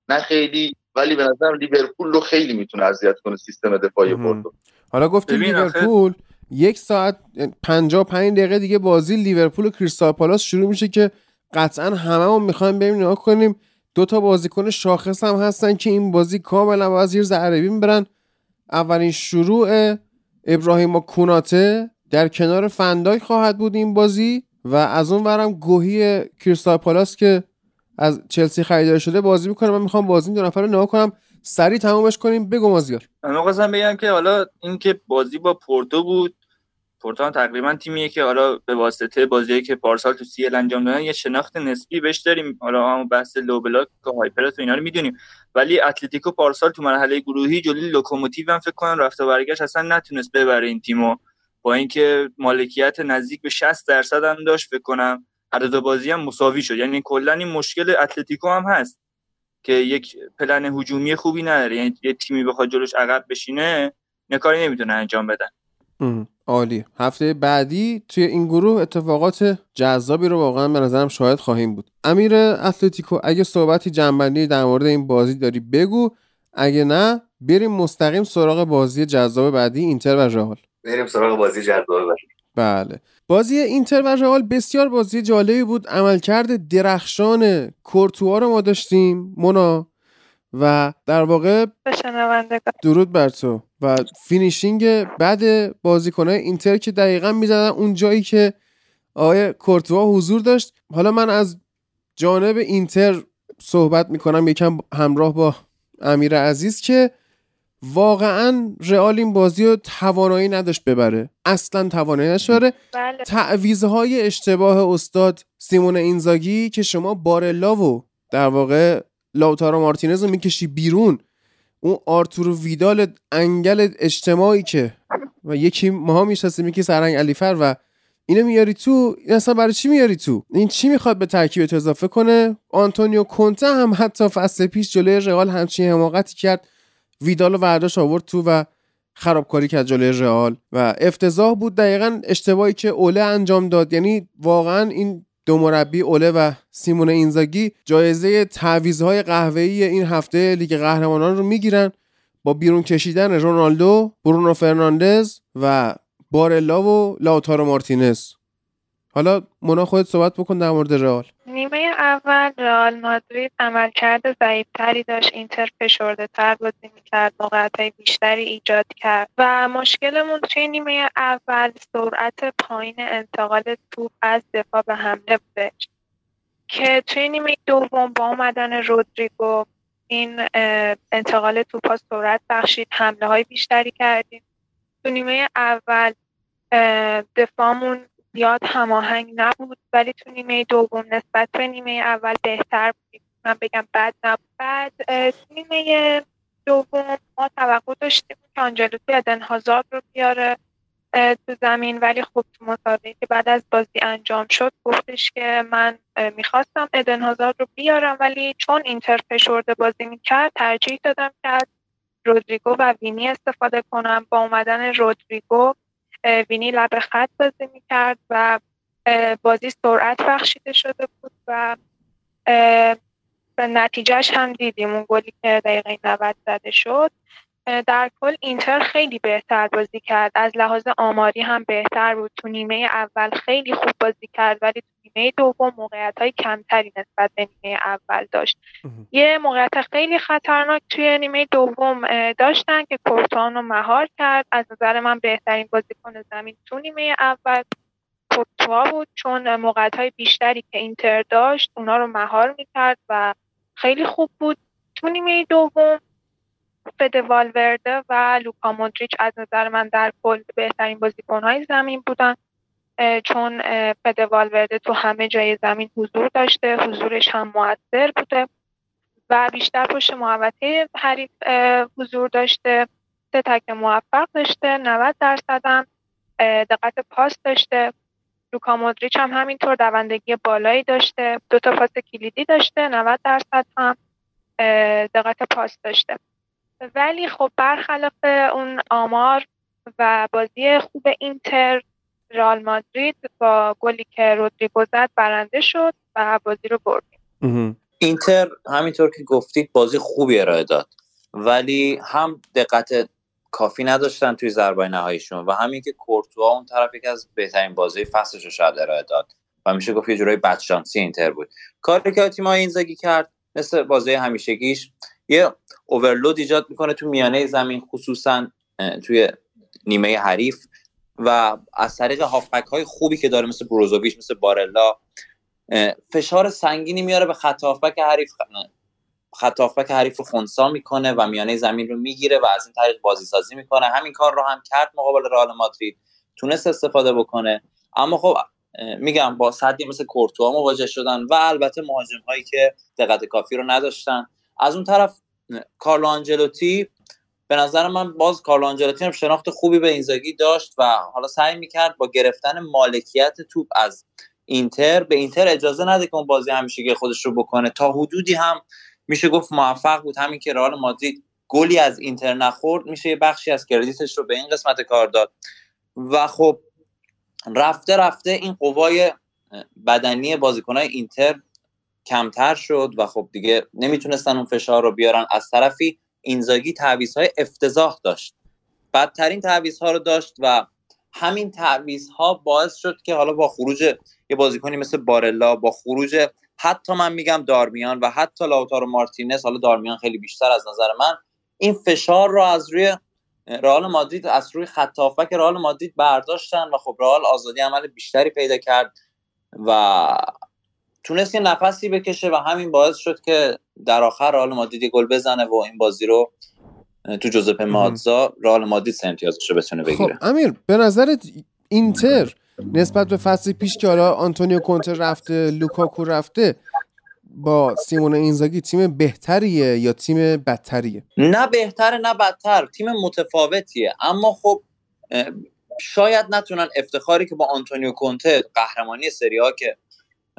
نه خیلی ولی به نظر لیورپول رو خیلی می‌تونه اذیت کنه سیستم دفاعی پورتو. حالا گفتیم لیورپول یک ساعت 55 دقیقه دیگه بازی لیورپول و کریستال پالاس شروع میشه که قطعا هممون می‌خوایم بریم نگاه کنیم. دو تا بازیکن شاخص هم هستن که این بازی کاملا باید زیر ذره برن اولین شروع ابراهیم و کوناته در کنار فندای خواهد بود این بازی و از اون ورم گوهی کریستال پالاس که از چلسی خریدار شده بازی می‌کنه. من می‌خوام بازی دو نفر رو نگاه کنم. سریع تمومش کنیم. بگو مازیار. من بگم که حالا اینکه بازی با پورتو بود پورتو تقریبا تیمیه که حالا به واسطه بازی که پارسال تو سیل انجام دادن یه شناخت نسبی بهش داریم. حالا هم بحث لو بلاک و هایپرس و اینا رو می‌دونیم. ولی اتلتیکو پارسال تو مرحله گروهی جلوی لوکوموتیو هم فکر کنم رفت و برگشت. اصلا نتونست ببره این تیمو. با اینکه مالکیت نزدیک به 60 درصد هم داشت فکر کنم. هر دو بازی هم مساوی شد. یعنی کلا این مشکل اتلتیکو هم هست که یک پلن هجومی خوبی نداره. یعنی یه تیمی بخواد جلوش عقب بشینه کاری نمی‌تونه انجام بدن. عالی. هفته بعدی توی این گروه اتفاقات جذابی رو واقعا به نظرم شاهد خواهیم بود. امیر اتلتیکو اگه صحبتی جمع‌بندی در مورد این بازی داری بگو. اگه نه بریم مستقیم سراغ بازی جذاب بعدی اینتر و رئال بریم سراغ بازی جذاب بعدی. بله. بازی اینتر و رئال بسیار بازی جالبی بود. عملکرد درخشان کورتوا رو ما داشتیم مونا و در واقع درود بر تو. و finishing بد بازیکنهای اینتر که دقیقا می‌زدن اون جایی که آقای کورتوا حضور داشت. حالا من از جانب اینتر صحبت می‌کنم یکم همراه با امیر عزیز که واقعا رئال این بازی رو توانایی نداشت ببره. اصلا توانایی نداشت بله. تعویزهای اشتباه استاد سیمون اینزاگی که شما بارلا و در واقع لاوتارو مارتینز رو می‌کشی بیرون اون آرتورو ویدال انگل اجتماعی که و یکی ماها می‌شناسیم یکی سرنگ علیفر و اینو میاری تو این اصلا برای چی میاری تو؟ این چی می‌خواد به ترکیب اضافه کنه؟ آنتونیو کونته هم حتی فصل پیش جلوی رئال همچین حماقتی کرد. ویدال و ورداش آورد تو و خرابکاری کرد جلوی رئال. و افتضاح بود دقیقا اشتباهی که اوله انجام داد. یعنی واقعا این دو مربی اوله و سیمون اینزاگی جایزه تعویض‌های قهوه‌ای این هفته لیگ قهرمانان رو می‌گیرن با بیرون کشیدن رونالدو، برونو فرناندز و بارلا و لاوتارو مارتینز. حالا مونا خودت صحبت بکن در مورد رئال. نیمه اول رئال مادرید عملکرد ضعیفتری داشت اینتر فشرده تر بازی می‌کرد موقعیت بیشتری ایجاد کرد و مشکلمون توی نیمه اول سرعت پایین انتقال توپ از دفاع به حمله بودش که توی نیمه دوم با آمدن رودریگو این انتقال توپ ها سرعت بخشید حمله های بیشتری کردیم. تو نیمه اول دفاعمون زیاد هماهنگ نبود ولی تو نیمه دوم نسبت به نیمه اول بهتر بود من بگم بد نبود. بعد نیمه دوم ما توقع داشتیم که آنجلوتی ادن هازارد رو بیاره تو زمین. ولی خب تو مسابقه که بعد از بازی انجام شد گفتش که من می‌خواستم ادن هازارد رو بیارم ولی چون اینتر فشرده بازی می‌کرد ترجیح دادم که رودریگو و وینی استفاده کنم. با اومدن رودریگو وینی لب خط بازی می‌کرد و بازی سرعت بخشیده شده بود و به نتیجهش هم دیدیم. اون گلی که دقیقه 90 زده شد. در کل اینتر خیلی بهتر بازی کرد. از لحاظ آماری هم بهتر بود. تو نیمه اول خیلی خوب بازی کرد ولی تو نیمه دوم موقعیت های کمتری نسبت به نیمه اول داشت. یه موقعیت خیلی خطرناک توی نیمه دوم داشتن که کورتوان رو مهار کرد. از نظر من بهترین بازیکن زمین تو نیمه اول کورتوا بود چون موقعیت های بیشتری که اینتر داشت اونا رو مهار می‌کرد و خیلی خوب بود. تو نیمه دوم فد والورده و لوکا مودریچ از نظر من در کل بهترین بازیکنهای زمین بودن چون فد والورده تو همه جای زمین حضور داشته حضورش هم موثر بوده و بیشتر پشت محوطه حریف حضور داشته سه تک موفق داشته 90 درصد هم دقت پاس داشته. لوکا مودریچ هم همینطور دوندگی بالایی داشته دو تا پاس کلیدی داشته 90 درصد هم دقت پاس داشته. ولی خب برخلاف اون آمار و بازی خوب اینتر رال مادرید با گلی که رودریگو زد برنده شد و بازی رو بردیم اینتر همینطور که گفتید بازی خوبی ارائه داد ولی هم دقت کافی نداشتن توی ضربه نهاییشون و همین که کورتوا اون طرف یکی از بهترین بازی فصلش رو شاید ارائه داد و میشه گفت یه جورایی بدشانسی اینتر بود. کاری که تیم اینزاگی کرد مثل بازی همیشگیش یه اوورلود ایجاد می‌کنه تو میانه زمین خصوصا توی نیمه حریف و از طریق هافبک های خوبی که داره مثل بروزوویچ مثل بارلا فشار سنگینی میاره به خط هافبک حریف خط هافبک حریف رو خونسا می‌کنه و میانه زمین رو می‌گیره و از این طریق بازی سازی می‌کنه. همین کار رو هم کرد مقابل رئال مادرید. تونست استفاده بکنه. اما خب میگم با صدی مثل کورتوا مواجه شدن و البته مهاجم هایی که دقت کافی رو نداشتن. از اون طرف کارلو آنجلوتی به نظر من باز کارلو آنجلوتی هم شناخت خوبی به اینزاگی داشت و حالا سعی می‌کرد با گرفتن مالکیت توپ از اینتر به اینتر اجازه نده که اون بازی همیشه خودش رو بکنه. تا حدودی هم میشه گفت موفق بود. همین که رئال مادرید گلی از اینتر نخورد میشه یه بخشی از کردیتش رو به این قسمت کار داد. و خب رفته رفته این قوای بدنی بازیکنهای اینتر کمتر شد و خب دیگه نمی‌تونستن اون فشار رو بیارن. از طرفی اینزاگی تعویض های افتضاح داشت. بدترین تعویض ها رو داشت و همین تعویض ها باعث شد که حالا با خروج یه بازیکنی مثل بارلا با خروج حتی من میگم دارمیان و حتی لاوتارو مارتینز حالا دارمیان خیلی بیشتر از نظر من این فشار رو از روی رئال مادرید از روی خط که رئال مادرید برداشتن و خب رئال آزادی عمل بیشتری پیدا کرد و تونست یه نفسی بکشه و همین باعث شد که در آخر رئال مادرید گل بزنه و این بازی رو تو جوزپه مه‌آتزا رئال مادرید سه امتیازش رو بتونه خب، بگیره. خب امیر به نظرت اینتر نسبت به فصل پیش که حالا آنتونیو کونته رفته لوکاکو رفته با سیمون اینزاگی تیم بهتریه یا تیم بدتریه؟ نه بهتره نه بدتر تیم متفاوتیه. اما خب شاید نتونن افتخاری که با آنتونیو کونته قهرمانی سری آ که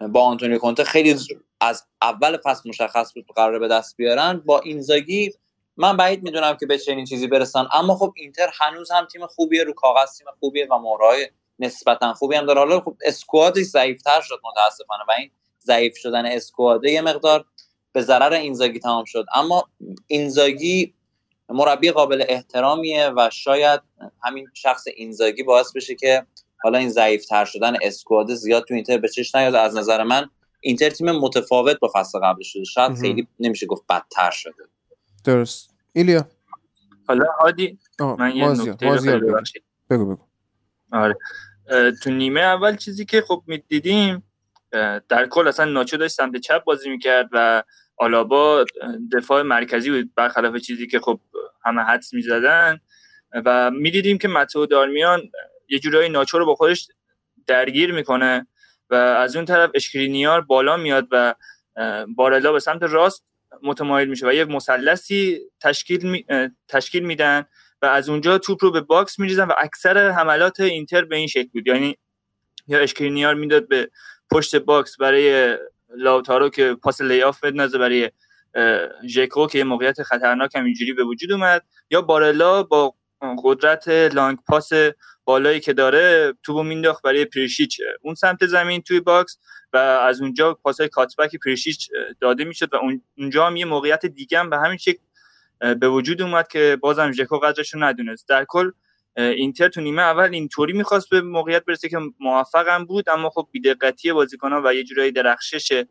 با آنتونیو کونته خیلی از اول فصل مشخص بود قرار به دست بیارن. با اینزاگی من بعید می‌دونم که به چنین چیزی برسن. اما خب اینتر هنوز هم تیم خوبیه رو کاغذ تیم خوبیه و مهرهای نسبتا خوبی هم داره. حالا خب اسکوادش ضعیفتر شد متاسفانه و این ضعیف شدن اسکواده یه مقدار به ضرر اینزاگی تمام شد. اما اینزاگی مربی قابل احترامیه و شاید همین شخص اینزاگی باعث بشه که حالا این ضعیف تر شدن اسکواد زیاد تو اینتر به چش نیاد. از نظر من اینتر تیم متفاوت با فصل قبل شده. شاید خیلی نمیشه گفت بدتر شده. درست. ایلیا؟ حالا عادی؟ من یه نکته بگو بگو. آره. تو نیمه اول چیزی که خب می‌دیدیم در کل اصلا ناچو داشت سمت چپ بازی می‌کرد و آلابا دفاع مرکزی بود برخلاف چیزی که خب همه حدس می‌زدن. و می‌دیدیم که متو دارمیان یه جورایی ناچو رو با خودش درگیر می‌کنه و از اون طرف اشکرینیار بالا میاد و بارلا به سمت راست متمایل میشه و یه مثلثی تشکیل می، تشکیل میدن و از اونجا توپ رو به box میریزن و اکثر حملات اینتر به این شکل بود. یعنی یا اشکرینیار می‌داد به پشت box برای لاوتارو که پاس layoff بندازه برای ژکو که موقعیت خطرناک هم اینجوری به وجود اومد یا بارلا با قدرت long pass بالایی که داره توپو مینداخت برای پریشیچ. اون سمت زمین توی box و از اونجا پاسای کاتبک پریشیچ داده می‌شد و اونجا هم یه موقعیت دیگه هم به همین شکل به وجود اومد که بازم ژکو قدرش رو ندونست. در کل اینتر تو نیمه اول اینطوری می‌خواست به موقعیت برسه که موفقم بود اما خب بیدقتی بازیکنان و یه جورایی درخشش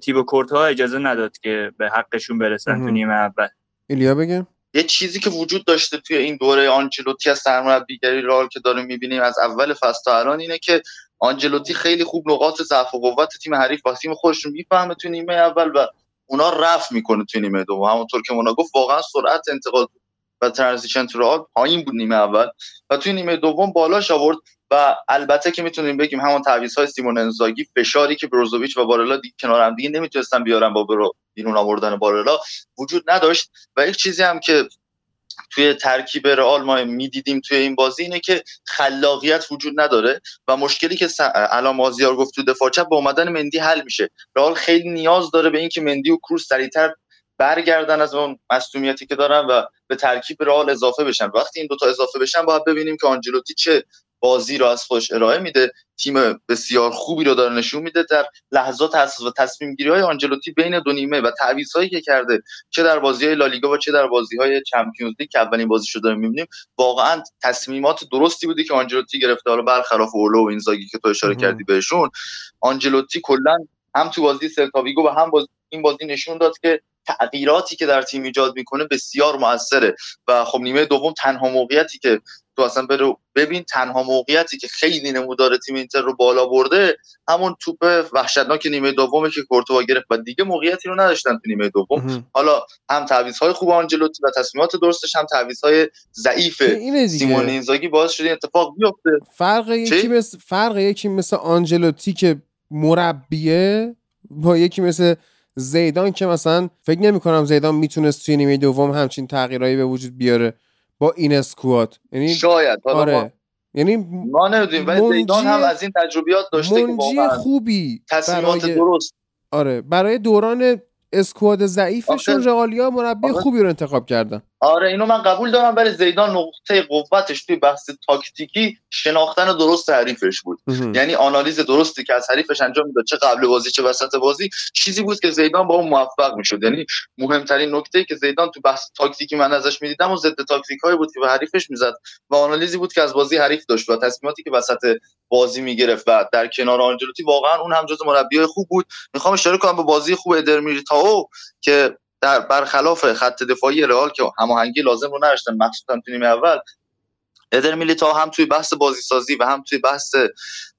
تیبو کورتا اجازه نداد که به حقشون برسن تو نیمه اول. ایلیا بگم یه چیزی که وجود داشته توی این دوره آنجلوتی از سرمربیگری رال که داریم می‌بینیم از اول فصل تا الان اینه که آنجلوتی خیلی خوب نقاط ضعف و قوت تیم حریف با تیم خودش می‌فهمه تو نیمه اول و اونا رفت می‌کنه تو نیمه دوم. همونطور که مونا گفت واقعا سرعت انتقال و ترانزیشن تو رئال پایین بود نیمه اول و توی نیمه دوم بالاش آورد و البته که می‌تونیم بگیم همون تعویض های سیمون انزاگی فشاری که بروزوویچ و بارلا دی کنار هم دیگه نمی‌تونستن بیارن با برو بیرون آوردن بارلا وجود نداشت. و یک چیزی هم که توی ترکیب رئال ما می‌دیدیم توی این بازی اینه که خلاقیت وجود نداره و مشکلی که الان مازیار گفت تو دفاع چپ با اومدن مندی حل میشه. رئال خیلی نیاز داره به اینکه مندی و کروس سریعتر برگردن از اون مصونیتی که دارن و به ترکیب رئال اضافه بشن. وقتی این دوتا اضافه بشن باید ببینیم که آنجلوتی چه بازی رو از خودش ارائه میده. تیم بسیار خوبی رو داره نشون میده. در لحظات حساس و تصمیم گیری های آنجلوتی بین دو نیمه و تعویض هایی که کرده چه در بازی های لالیگا و چه در بازی های چمپیونز لیگ که اولین بازی شده داریم می‌بینیم واقعا تصمیمات درستی بودی که آنجلوتی گرفته. حالا برخلاف اولو و اینزاگی که تو اشاره کردی بهشون آنجلوتی کلا هم تو بازی سلتاویگو و هم بازی این بازی نشون داد که تغییراتی که در تیم ایجاد می‌کنه بسیار موثره. و خب نیمه دوم تنها موقعیتی که تو اصلا برو ببین تنها موقعیتی که خیلی نمودار تیم اینتر رو بالا برده همون توپ وحشتناک نیمه دومه که کورتوا گرفت. و دیگه موقعیتی رو نداشتن تو نیمه دوم. حالا هم های خوب آنجلوتی و تصمیمات درستش هم های ضعیف سیمون اینزاگی باعث شده اتفاق بیفته. فرق یکی مثل فرق یکی مثل آنجلوتی که مربیه با یکی مثل زیدان که مثلا فکر نمی کنم زیدان می‌تونست توی نیمه دوم همچین تغییرایی به وجود بیاره با این اسکوات یعنی شاید. آره. یعنی ما نمی‌دونیم ولی زیدان هم از این تجربیات داشته که منجی خوبی تصمیمات درست. آره. برای دوران اسکواد ضعیفشون رئالیا مربی خوبی رو انتخاب کردن. آره اینو من قبول دارم ولی زیدان نقطه قوتش توی بحث تاکتیکی شناختن درست حریفش بود. یعنی آنالیز درستی که از حریفش انجام می‌داد چه قبل بازی چه وسط بازی چیزی بود که زیدان با اون موفق می‌شد. یعنی مهمترین نکته که زیدان تو بحث تاکتیکی من ازش می‌دیدم و ضد تاکتیک هایی بود که به حریفش می‌زد و آنالیزی بود که از بازی حریف داشت و تصمیماتی که وسط بازی می‌گرفت و در کنار آنجلوتی واقعا اون هم جز مربیای خوب بود. می‌خوام اشاره کنم به بازی خوب ادر میلیتائو که در برخلاف خط دفاعی رئال که هماهنگی لازم رو نداشتن مخصوصا تو نیمه اول ادر میلیتا هم توی بحث بازی سازی و هم توی بحث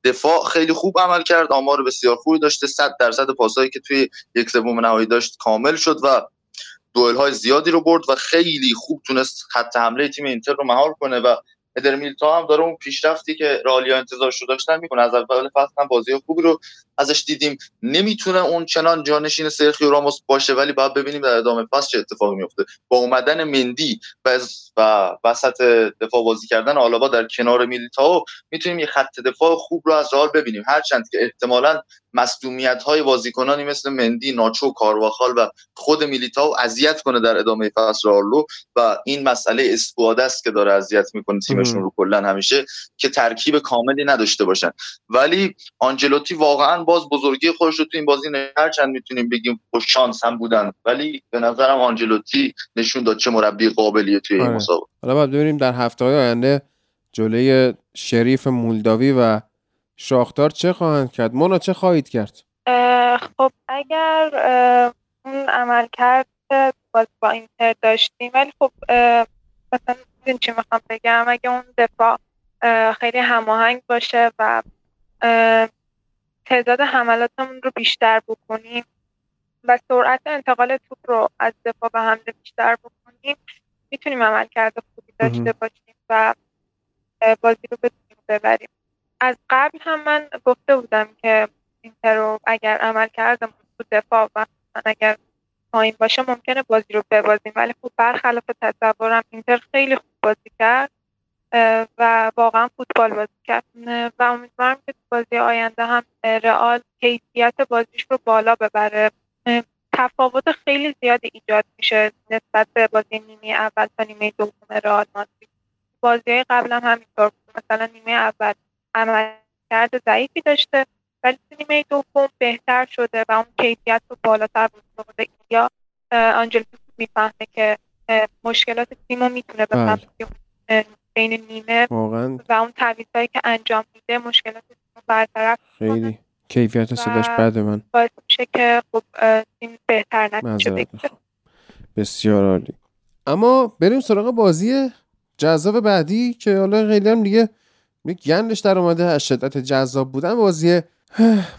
دفاع خیلی خوب عمل کرد. آمار بسیار خوبی داشته. 100 درصد پاسایی که توی یک سوم نهایی داشت کامل شد و دوئل های زیادی رو برد و خیلی خوب تونست خط حمله تیم اینتر رو مهار کنه و ادر میلتا هم داره اون پیشرفتی که رالیا انتظارش رو داشتن می‌کنه. از اول فصل هم بازی خوبی رو ازش دیدیم. نمی‌تونه اون چنان جانشین سرخیو راموس باشه ولی باید ببینیم در ادامه فصل چه اتفاقی میفته با اومدن مندی و و وسط دفاع بازی کردن آلابا در کنار میلیتائو می‌تونیم یه خط دفاع خوب رو از رئال ببینیم. هرچند که احتمالاً مصدومیت های بازیکنانی مثل مندی ناچو کارواخال و خود میلیتائو اذیت کنه در ادامه فصل رالو و این مسئله اسکواد است که داره اذیت می‌کنه تیمشون رو کلا همیشه که ترکیب کاملی نداشته باشن. ولی آنجلوتی واقعا باز بزرگی خودش رو تو این بازی هرچند می‌تونیم بگیم خوش شانس هم بودن ولی به نظرم آنجلوتی نشون داد چه مربی قابلیه توی این آره. مسابقه. حالا باید ببینیم در هفته های آینده جلوی شریف مولداوی و شاختار چه خواهند کرد؟ مونا چه خواهید کرد؟ خب اگر اون عمل کرد باز با اینتر داشتیم ولی خب مثلا این چی می‌خوام بگم؟ اگه اون دفاع خیلی هماهنگ باشه و تعداد حملاتمون رو بیشتر بکنیم و سرعت انتقال توپ رو از دفاع به حمله بیشتر بکنیم می‌تونیم عمل کرده خوبی داشته باشیم و بازی رو بتونیم ببریم. از قبل هم من گفته بودم که اینتر رو اگر عمل کردم تو دفاع و اگر پایین باشه ممکنه بازی رو ببازیم. ولی خب برخلاف تصورم اینتر خیلی خوب بازی کرد و واقعا فوتبال بازی کرد. و امیدوارم که بازی آینده هم رئال کیفیت بازیش رو بالا ببره. تفاوت خیلی زیادی ایجاد میشه نسبت به بازی نیمه اول تا نیمه دوم رئال مادرید. بازی قبلا همینطور بود. مثلا نیمه اول عملکرد ضعیفی داشته ولی نیمه دوم بهتر شده و اون کیفیت رو بالاتر برده یا آنجل می‌فهمه که مشکلات تیم رو می‌تونه به بله. بین نیمه واقعا. و اون تعویضایی که انجام میده مشکلات تیم برطرف خیلی. کیفیت صداش بده من. باعث میشه که خب تیم بهتر نتیجه بسیار عالی. اما بریم سراغ بازی جذاب بعدی که حالا خیلی هم دیگه گندش در اومده از شدت جذاب بودن بازی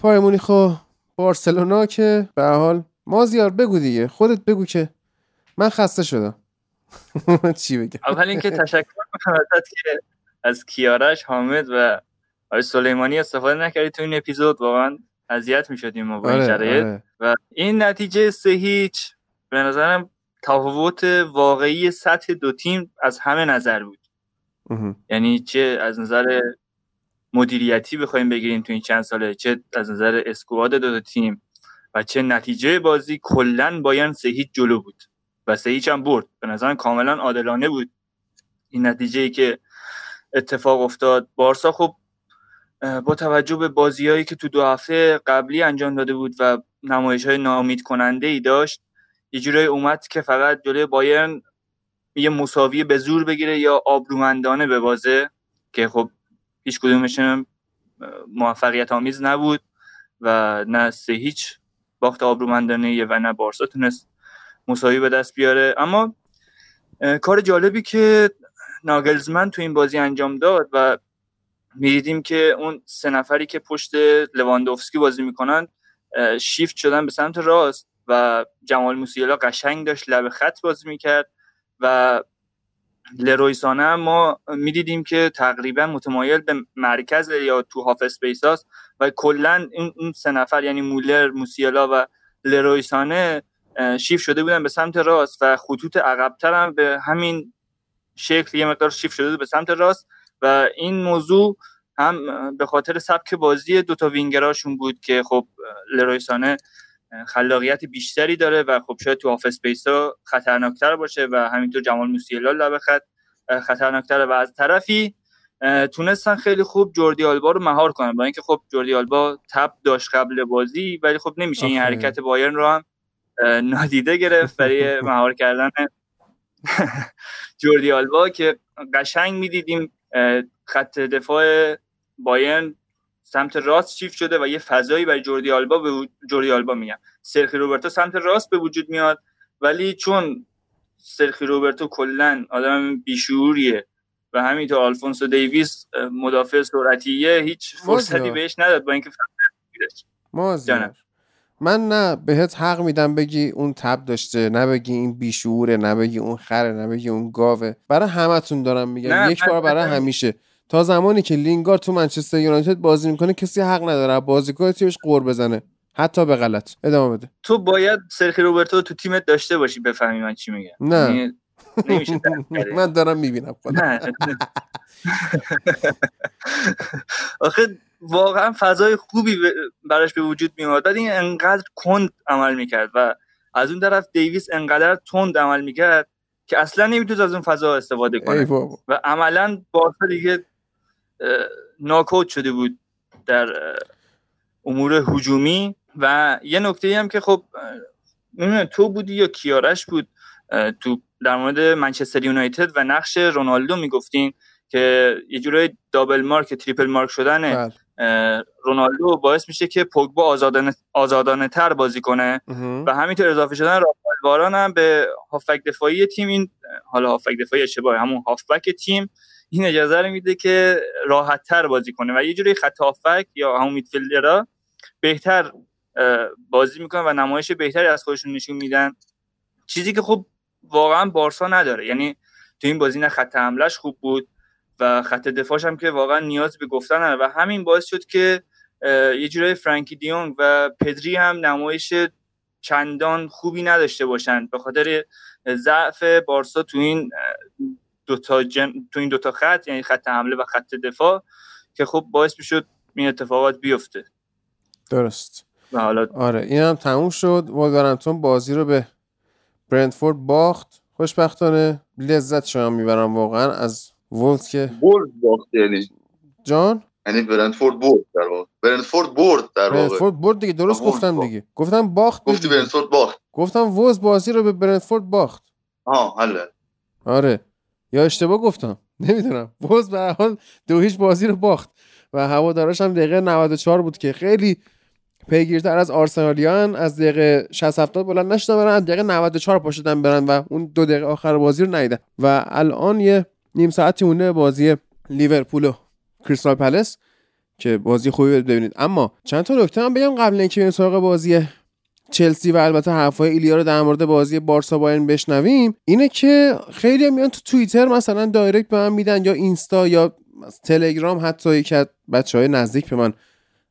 پای مونیخو بارسلونا که به حال مازیار بگو دیگه خودت بگو که من خسته شدم. چی بگم؟ اول اینکه تشکر می‌کنم که از کیارش حامد و آقای سلیمانی استفاده نکردی تو این اپیزود. واقعا اذیت می‌شدیم ما با این آره، آره. و این نتیجه سه هیچ به نظرم تفاوت واقعی سطح دو تیم از همه نظر بود. یعنی چه از نظر مدیریتی بخوایم بگیریم تو این چند ساله چه از نظر اسکواد دو, تیم و چه نتیجه بازی کلا بایرن سه جلو بود و سه هیچ هم برد. به نظر کاملا عادلانه بود این نتیجه ای که اتفاق افتاد. بارسا خب با توجه به بازیهایی که تو دو هفته قبلی انجام داده بود و نمایش های نامید کننده ای داشت یه جورایی اومد که فقط جلوی بایرن یه مساوی به زور بگیره یا آبرومندانه به بازه که خب هیچ کدومشون موفقیت آمیز نبود و نه سه هیچ باخت آبرومندانه و نه بارسا تونست مساوی به دست بیاره. اما کار جالبی که ناگلزمن تو این بازی انجام داد و می‌دیدیم که اون سه نفری که پشت لواندوفسکی بازی می‌کنن شیفت شدن به سمت راست و جمال موسیلا قشنگ داشت لب خط بازی می‌کرد. و لروی سانه ما می‌دیدیم که تقریبا متمایل به مرکز یا تو half space هاست و کلا این سه نفر یعنی مولر موسیلا و لروی سانه شیف شده بودن به سمت راست و خطوط عقبتر هم به همین شکل یه مقدار شیف شده به سمت راست و این موضوع هم به خاطر سبک بازی دوتا وینگراشون بود که خب لروی سانه خلاقیت بیشتری داره و خب شاید تو half space ها خطرناکتر باشه و همینطور جمال موسیلا لبه خط خطرناکتر و از طرفی تونستن خیلی خوب جوردی آلبا رو مهار کنن. با اینکه خب جوردی آلبا تب داشت قبل بازی ولی خب نمیشه این حرکت بایرن رو هم نادیده گرفت برای مهار کردن جوردی آلبا که قشنگ می‌دیدیم خط دفاع بایرن سمت راست شیفت شده و یه فضایی برای جوردی آلبا به جوردی آلبا میگم. سرخی روبرتو سمت راست به وجود میاد ولی چون سرخی روبرتو کلا آدم بیشوریه و همینطور آلفونسو دیویس مدافع سرعتیه هیچ فرصتی بهش نداد با اینکه من نه بهت حق میدم بگی اون تب داشته نه بگی این بیشوره نه بگی اون خره نه بگی اون گاوه. برای همتون دارم میگم. یک بار برای همیشه. تا زمانی که لینگار تو منچستر یونایتد بازی می‌کنه کسی حق نداره بازیکن تیمش قور بزنه. حتی به غلط. ادامه بده. تو باید سرخی روبرتو تو تیمت داشته باشی بفهمی من چی میگم. نه. یعنی نمیشه من دارم می‌بینم آخه واقعا فضای خوبی براش به وجود میاد این انقدر کند عمل می‌کرد و از اون طرف دیویس انقدر تند عمل می‌کرد که اصلا نمی‌تونست از اون فضا استفاده کنه. و عملا بارسا دیگه ناکوت شده بود در امور هجومی و یه نکته هم که خب تو بودی یا کیارش بود تو در مورد منچستر یونایتد و نقش رونالدو می‌گفتین که یه جورای دابل مارک تریپل مارک شدن بله. رونالدو باعث میشه که پوگبا آزادانه, آزادانه تر بازی کنه و همینطور اضافه شدن رافائل واران هم به هافک دفاعی تیم این حالا هافک دفاعی اشتباه همون هافبک تیم این اجازه رو میده که راحت تر بازی کنه و یه جوری خط هافک یا همون میدفیلدرها بهتر بازی می‌کنن و نمایش بهتری از خودشون نشون میدن. چیزی که خب واقعا بارسا نداره. یعنی تو این بازی نه خط حملش خوب بود و خط دفاعش هم که واقعا نیاز به گفتن و همین باعث شد که یه جورای فرانکی دیونگ و پدری هم نمایش چندان خوبی نداشته باشند به خاطر ضعف بارسا تو این دوتا جن... تو این دوتا خط یعنی خط حمله و خط دفاع که خب باعث می‌شد این اتفاقات بیفته. درست. و حالا آره این هم تموم شد. والورنتون بازی رو به برندفورد باخت. خوشبختانه لذت شما می‌برم واقعا از وولز که برد باخت یعنی. جان؟ یعنی برندفورد برد در واقع. برندفورد برد در واقع. برندفورد برد دیگه درست گفتم دیگه. گفتم باخت گفتی برندفورد باخت. گفتم وولز بازی رو به برندفورد باخت. آه حله آره. یا اشتباه گفتم. نمی‌دونم. وولز به حال دو هیچ بازی رو باخت. و هوادارش هم دقیقه 94 بود که خیلی پیگیرتر از آرسنالیان از دقیقه 60 70 بلند نشدن برن از دقیقه 94 پاشدن برن و اون دو دقیقه آخر بازی رو ندیدن. و الان یه نیم ساعتی مونده بازی لیورپول و کریستال پالاس که بازی خوبی ببینید. اما چند تا نکته هم بگم قبل اینکه بریم سراغ بازی چلسی و البته حرفای ایلیا رو در مورد بازی بارسا بایرن بشنویم اینه که خیلی میان تو توییتر مثلا direct به من میدن یا اینستا یا تلگرام حتی یکی از بچه های نزدیک به من.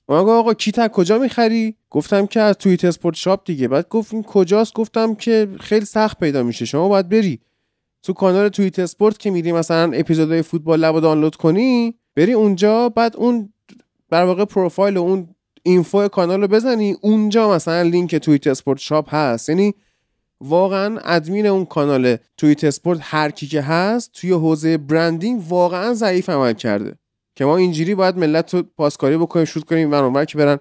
آقا آقا کیت کجا می‌خری؟ گفتم که از توییت Sport Shop دیگه. بعد گفت این کجاست؟ گفتم که خیلی سخت پیدا میشه. شما باید بری تو کانال توییت اسپورت که میری مثلا اپیزودهای فوتبال لب دانلود کنی بری اونجا بعد اون در واقع پروفایل و اون info کانال رو بزنی اونجا مثلا لینک توییت اسپورت shop هست. یعنی واقعا ادمین اون کانال توییت اسپورت هر کی که هست توی حوزه branding واقعا ضعیف عمل کرده. که ما اینجوری باید ملت رو پاسکاری بکنیم شوت کنیم و که برن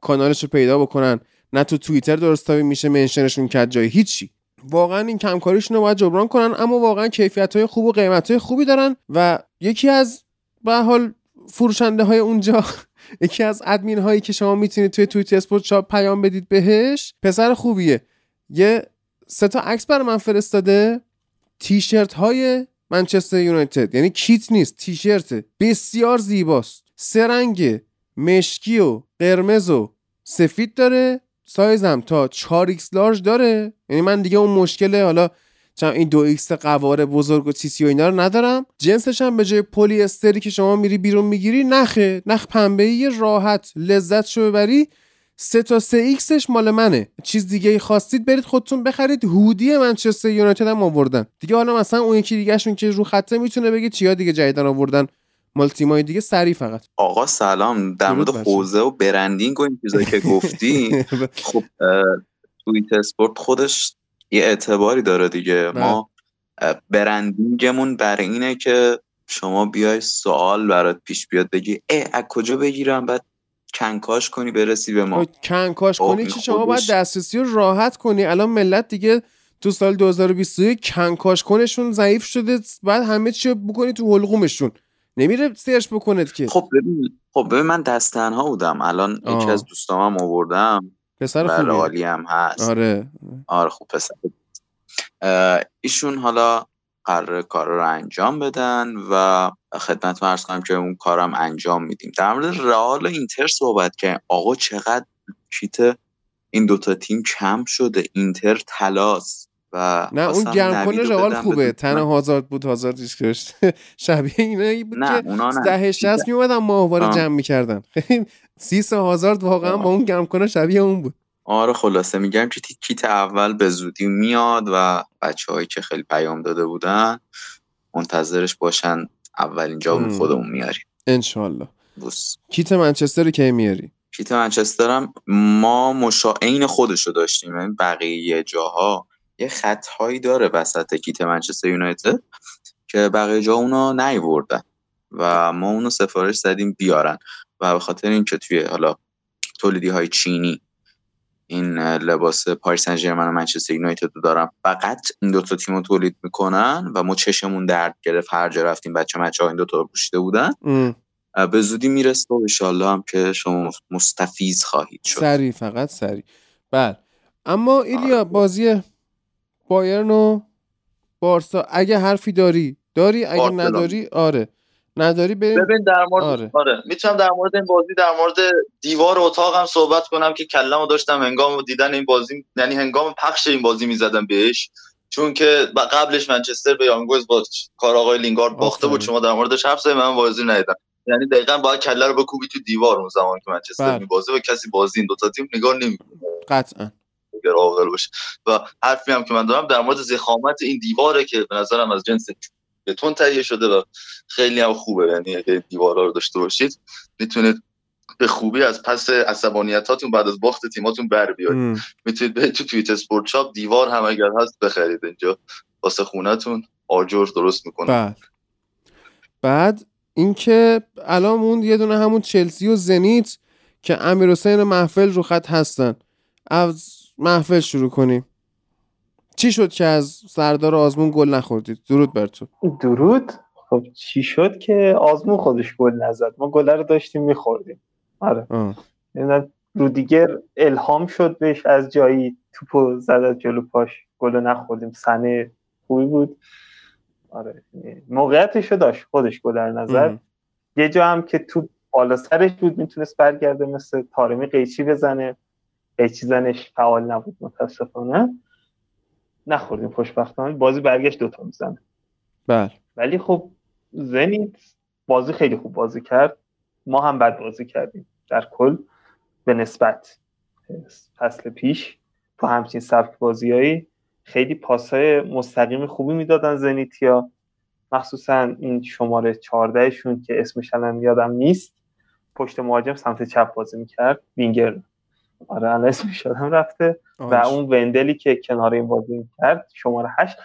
کانالش رو پیدا بکنن. نه تو توییتر درست میشه mention شون کرد جای هیچی. واقعا این کمکاریشون رو باید جبران کنن اما واقعا کیفیت های خوب و قیمت های خوبی دارن و یکی از به حال فروشنده های اونجا یکی از ادمین هایی که شما می‌تونید توی توییت اسپورت شاپ پیام بدید بهش پسر خوبیه. یه سه تا عکس برای من فرستاده. تیشرت های منچستر یونایتد. یعنی کیت نیست تیشرت. بسیار زیباست. سه رنگ مشکی و قرمز و سفید داره. سایزم تا 4 X Large داره. یعنی من دیگه اون مشکل حالا چون این دو X قواره بزرگ و تیسی و اینا رو ندارم. جنسش هم به جای پلی استری که شما میری بیرون می‌گیری نخه نخ پنبه راحت لذت شو ببری. سه تا سه X ش مال منه. چیز دیگه ای خواستید برید خودتون بخرید. هودی منچستر یونایتد هم آوردن. دیگه حالا مثلا اون یکی دیگهشون که رو خطه می‌تونه بگه چیا دیگه جدیدن آوردن. مال تیمای دیگه سری فقط. آقا سلام. در مورد حوزه و برندینگ و این چیزایی که گفتی خب توییت اسپورت خودش یه اعتباری داره دیگه. بله. ما برندینگمون بر اینه که شما بیای سوال برات پیش بیاد بگی ای از کجا بگیرم؟ بعد کنکاش کنی برسی به ما. خب، کنکاش کنی چی؟ شما باید دسترسی رو راحت کنی. الان ملت دیگه تو سال 2021 کنکاش کنشون ضعیف شده بعد همه چی بکنی تو حلقومشون نمیره سرچ بکنید که. خب ببین خب ببین من دستنها بودم. الان یکی از دوستامم آوردم. پسر بله، خوبی هم هست. آره. آره خوب پسر ایشون حالا قرار کار رو انجام بدن و خدمت مرز کنم که اون کارم انجام میدیم. در مورد رئال و اینتر صحبت که آقا چقدر کیت این دوتا تیم کم شده. اینتر تلاس و نه اون گرم کنه رئال خوبه. تن هازارد بود هازارد کشت شبیه اینا بود نه که ده شست میومدن ماهواره جمع می‌کردن. سیس هازارد واقعا با اون گرم کنه شبیه اون بود. آره خلاصه میگم که کیت اول به زودی میاد و بچه هایی که خیلی پیام داده بودن منتظرش باشن اولین جا خودمون میاریم. انشالله. بوس کیت منچستر کی میاری؟ کیت منچستر هم ما مشا عین خودشو داشتیم. یعنی بقیه جاها یه خطهایی داره وسط کیت منچستر یونایتد که بقیه جا اونا نیوردن و ما اونو سفارش زدیم بیارن. و به خاطر اینکه توی حالا تولیدی های چینی این لباس پاریس سن ژرمن و منچستر یونایتد رو دارم فقط این دو تا تیم رو تولید می‌کنن و ما چشمون درد گرفت هر جا رفتیم بچه مچه ها این دو تا رو پوشیده بودن. به زودی می‌رسه و انشالله هم که شما مستفیز خواهید شد. سری فقط سری بله. اما ایلیا آره. بازی بایرن و بارسا اگه حرفی داری داری؟ اگه نداری؟ آره. نداری بریم؟ ببین در مورد آره. آره. می‌تونم در مورد این بازی در مورد دیوار اتاقم صحبت کنم که کلمو داشتم هنگام دیدن این بازی یعنی هنگام پخش این بازی می‌زدم بهش. چون که قبلش منچستر به یانگوز با کار آقای لینگارد باخته بود شما در موردش حرف زدید من بازی ندیدم. یعنی دقیقا باید کله رو بکوبی تو دیوار اون زمان که منچستر بله. میبازه و کسی بازی این دو تا تیم نگاه نمی‌کنه قطعا. اگر باشه. و حرفی هم که من دارم در مورد زخامت این دیواره که به نظرم از جنس بتون تهیه شده و خیلی هم خوبه. یعنی اگه دیوارا رو داشته باشید می‌تونید به خوبی از پس عصبانیتاتون بعد از باخت تیماتون بر بیارید. می‌تونید به تو توییت اسپورت شاپ دیوار هم اگر هست بخرید اینجا. واسه خونتون آجر درست می‌کنه. بعد بعد اینکه الان اون یه دونه همون چلسی و زنیت که امیر حسین محفل رو خط هستن. از محفل شروع کنیم. چی شد که از سردار آزمون گل نخوردید؟ درود بر تو. درود؟ خب چی شد که آزمون خودش گل نزد؟ ما گل رو داشتیم میخوردیم. آره. یعنی رودیگر الهام شد بهش از جایی توپو زد از جلو پاش. گل نخوردیم. سنه خوبی بود. آره. موقعیتشو داشت خودش گل نظر یه جا هم که تو بالا سرش بود می‌تونست برگرده مثل تارمی قیچی بزنه. قیچی زنش فعال نبود متاسفانه. نخوردیم خوشبختانه. بازی برگشت دوتا می‌زنه. بله. ولی خب زنیت بازی خیلی خوب بازی کرد. ما هم بد بازی کردیم. در کل به نسبت فصل پیش تو همچین سبک بازیایی خیلی پاسهای مستقیم خوبی می‌دادن زنیتیا مخصوصا این شماره 14 شون که اسمش الان یادم نیست. پشت مهاجم سمت چپ بازی می‌کرد. وینگر آره الان اسمش یادم رفته. و اون وندلی که کنار این بازی کرد شماره 8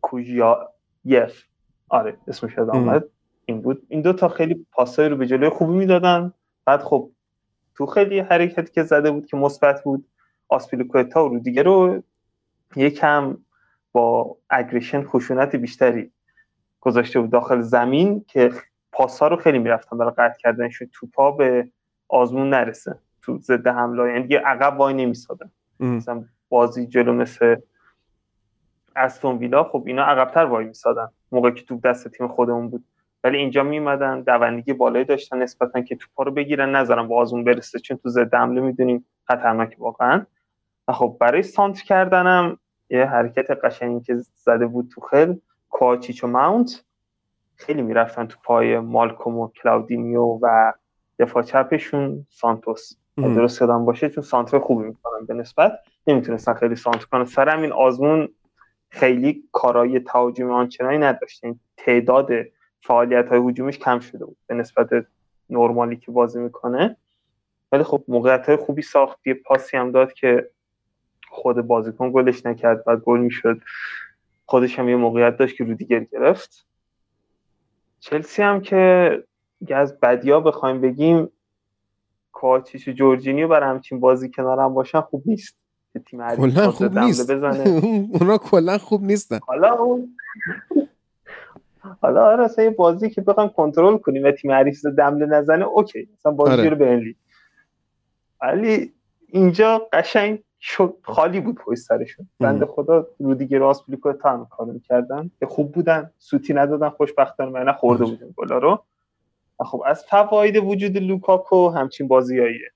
کوژیا یف. آره اسمش یادم آمد. این بود. این دو تا خیلی پاسای رو به جلوی خوبی می‌دادن. بعد خب تو خیلی حرکتی که زده بود که مثبت بود آسپیلیکوتا و دیگه رو یکم با اگریشن خشونت بیشتری گذاشته بود داخل زمین که پاسا رو خیلی می‌رفتن برای قطع کردنشون توپا به آزمون نرسه. تو ضد حمله یعنی دیگه عقب وای نمیسادن. مثلا بازی جلو مثل استون ویلا خب اینا عقبتر وای میسادن. موقعی که تو دست تیم خودمون بود. ولی اینجا میمدن دوندگی بالایی داشتن نسبتا که توپا رو بگیرن. نذارن با آزمون برسه چون تو ضد حمله می‌دونیم خطرناک واقعا. و خب برای سانت کردنم یه حرکت قشنگی که زده بود تو خل کوچیچ و ماونت. خیلی می‌رفتن تو پای مالکوم و کلاودینیو و دفاع چپشون سانتوس. درست یادم باشه چون سانتر خوبی می‌کنن به نسبت. نمی‌تونستن خیلی سانتر کنن سر همین آزمون خیلی کارای تهاجمی آنچنانی نداشت. تعداد فعالیت های هجومیش کم شده بود به نسبت نرمالی که بازی می‌کنه. ولی خب موقعیت های خوبی ساخت. یه پاسی هم داد که خود بازیکن گلش نکرد و گل می‌شد. خودش هم یه موقعیت داشت که رو دیگر گرفت. چلسی هم که از بدیا بخوایم بگیم کوچیش و جورجینیو برای همچین بازی کنارم باشن خوب نیست. تیم کلا خوب نیست. اونا کلا خوب نیستن. حالا اون حالا آره یه بازی که بخوام کنترل کنیم و تیم حریف دمله نزنه اوکی. مثلا بازی آره. رو بنلی ولی اینجا قشنگ خالی بود پشت سرشون. بند خدا رودیگر آسپلیکو تا کار می‌کردن. که خوب بودن. سوتی ندادن خوشبختانه من خورده بودن گلا رو. خب از فواید وجود لوکاکو همچین بازیاییه.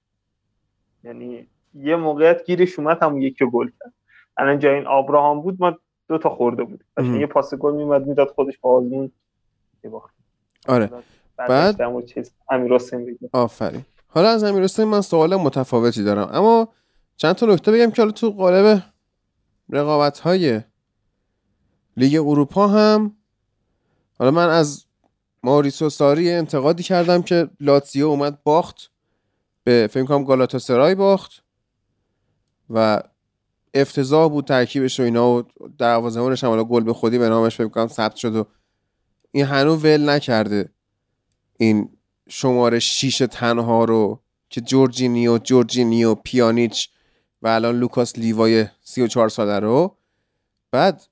یعنی یه موقعیت گیرش اومد هم یکی گل کرد. الان جای این آبراهام بود ما دو تا خورده بود یه پاس گل میومد می‌داد خودش با آزمون. آره. بعد امیر حسین آفرین. حالا از امیر حسین من سوال متفاوتی دارم. اما چند تا نکته بگم که حالا تو قالب رقابت های لیگ اروپا هم حالا من از ماریسو ساری انتقادی کردم که لاتزیو اومد باخت. به فکر کنم گالاتاسرای باخت. و افتضاح بود ترکیبش و اینا و دروازه‌بانش هم گل به خودی به نامش فکر کنم ثبت شد و این هنوز ول نکرده. این شماره شیش تنها رو که جورجینیو جورجینیو پیانیچ و الان لوکاس لیوای 34 ساله رو. بعد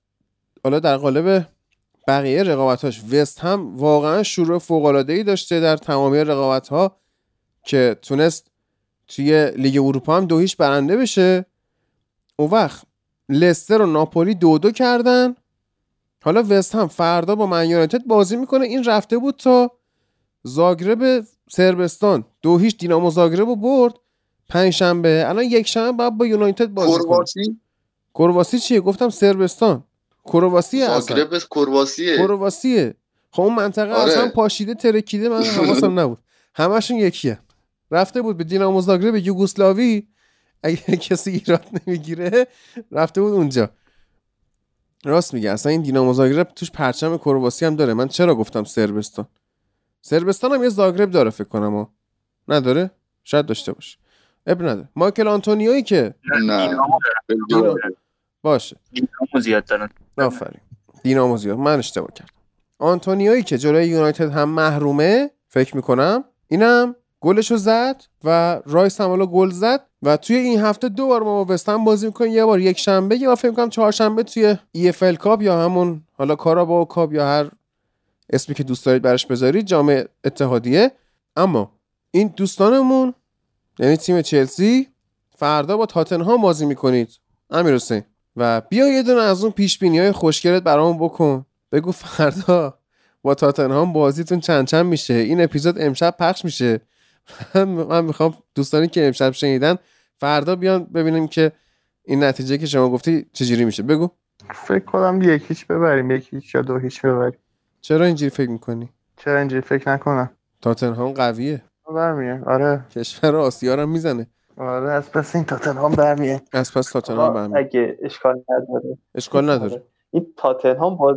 حالا در قالب بقیه رقابتاش وست هم واقعا شروع فوق ای داشته در تمامی رقابت ها که تونست توی لیگ اروپا هم دو هیچ برنده بشه. اون وقت لستر و ناپولی دو دو کردن. حالا وست هم فردا با من بازی می‌کنه. این رفته بود تا زاگرب سربستان. دو هیچ دینامو زاگرب رو برد. پنج شنبه الان یک شنبه باید با یونایتد بازی کرواسی؟ کرواسی چیه؟ گفتم سربستان. کرواسیه زاگرب کرواسیه کرواسیه خب اون منطقه آره. اصلا پاشیده ترکیده من حواسم نبود. همشون یکیه. رفته بود به دینامو زاگرب یوگسلاوی اگه کسی ایراد نمی‌گیره رفته بود اونجا. راست میگه اصلا این دینامو زاگرب توش پرچم کرواسی هم داره. من چرا گفتم سربستان؟ سربستان هم یه زاگرب داره فکر کنم ها نداره؟ شاید داشته باشه. اب نداره. مایکل آنتونیوی که نه. باشه. دینامو زیاد دارن. آفرین. دینامو زیاد. من اشتباه کردم. آنتونیوی که جلوی یونایتد هم محرومه فکر می‌کنم اینم گلشو زد و رایس هم گل زد و توی این هفته دو بار ما با وستهم بازی می‌کنیم یه بار یک شنبه یا فکر کنم چهارشنبه توی EFL Cup یا همون حالا Carabao Cup یا هر اسمی که دوست دارید برش بذارید جام اتحادیه. اما این دوستانمون یعنی تیم چلسی فردا با تاتنهام بازی می‌کنید. امیر حسین. و بیا یه دونه از اون پیش بینی های خوشگلت برامون بکن. بگو فردا با تاتنهام بازیتون چند چند میشه؟ این اپیزود امشب پخش میشه. من می‌خوام دوستانی که امشب شنیدن فردا بیان ببینیم که این نتیجه که شما گفتی چجوری میشه. بگو. فکر کنم یکیش ببریم یکیش یا دو هیچ ببریم. چرا اینجوری فکر می‌کنی؟ چرا اینجوری فکر نکنم. تاتنهام قویه. برمیه آره. کشور آسیا رو می‌زنه. آره از پس این تاتنهام برمیه از پس تاتنهام برمیه اگه اشکال نداره. اشکال نداره. این تاتنهام باز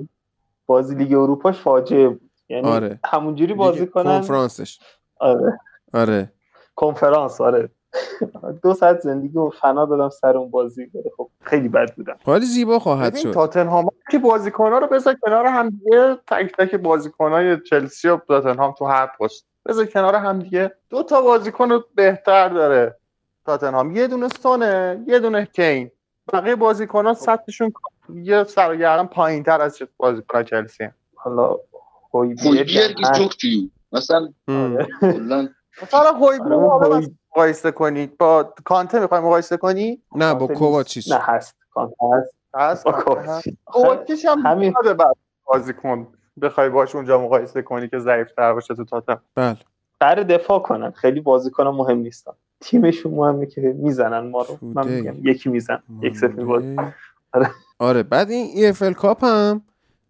بازی لیگ اروپاش فاجعه بود. یعنی آره. همونجوری بازی کنن کنفرانسش. آره. آره. کنفرانس آره. دو ساعت زندگی و فنا دادم سر اون بازی. خب خیلی بد بودم. حالی زیبا خواهد شد. تاتنهام که بازیکن‌ها رو بذار کنار هم دیگه تک تک بازیکن‌های چلسی و تاتنهام تو هر پست. بذار کنار هم دیگه. دو تا بازیکن بهتر داره. تاتنهام. یه دونه سونه یه دونه کین. بقیه بازیکن‌ها سطحشون یه سرگردن پایینتر از بازیکن چلسی حالا مثلا مثلا هویبرگ مقایسه کنید. با کانته می‌خوای مقایسه کنی نه با کوواچیچ. نه هست. کانته هست. هست؟ کوواچیچ. هم همین. بعد بازیکن بخوای باش اونجا مقایسه کنی که ضعیف تر باشه تو تاتم بله. قرار دفاع کنن. خیلی بازیکن مهم نیستن. تیمشون مهمه که می‌زنن ما رو. من میگم یکی میزن یک صفر بازی آره. آره بعد این EFL Cup هم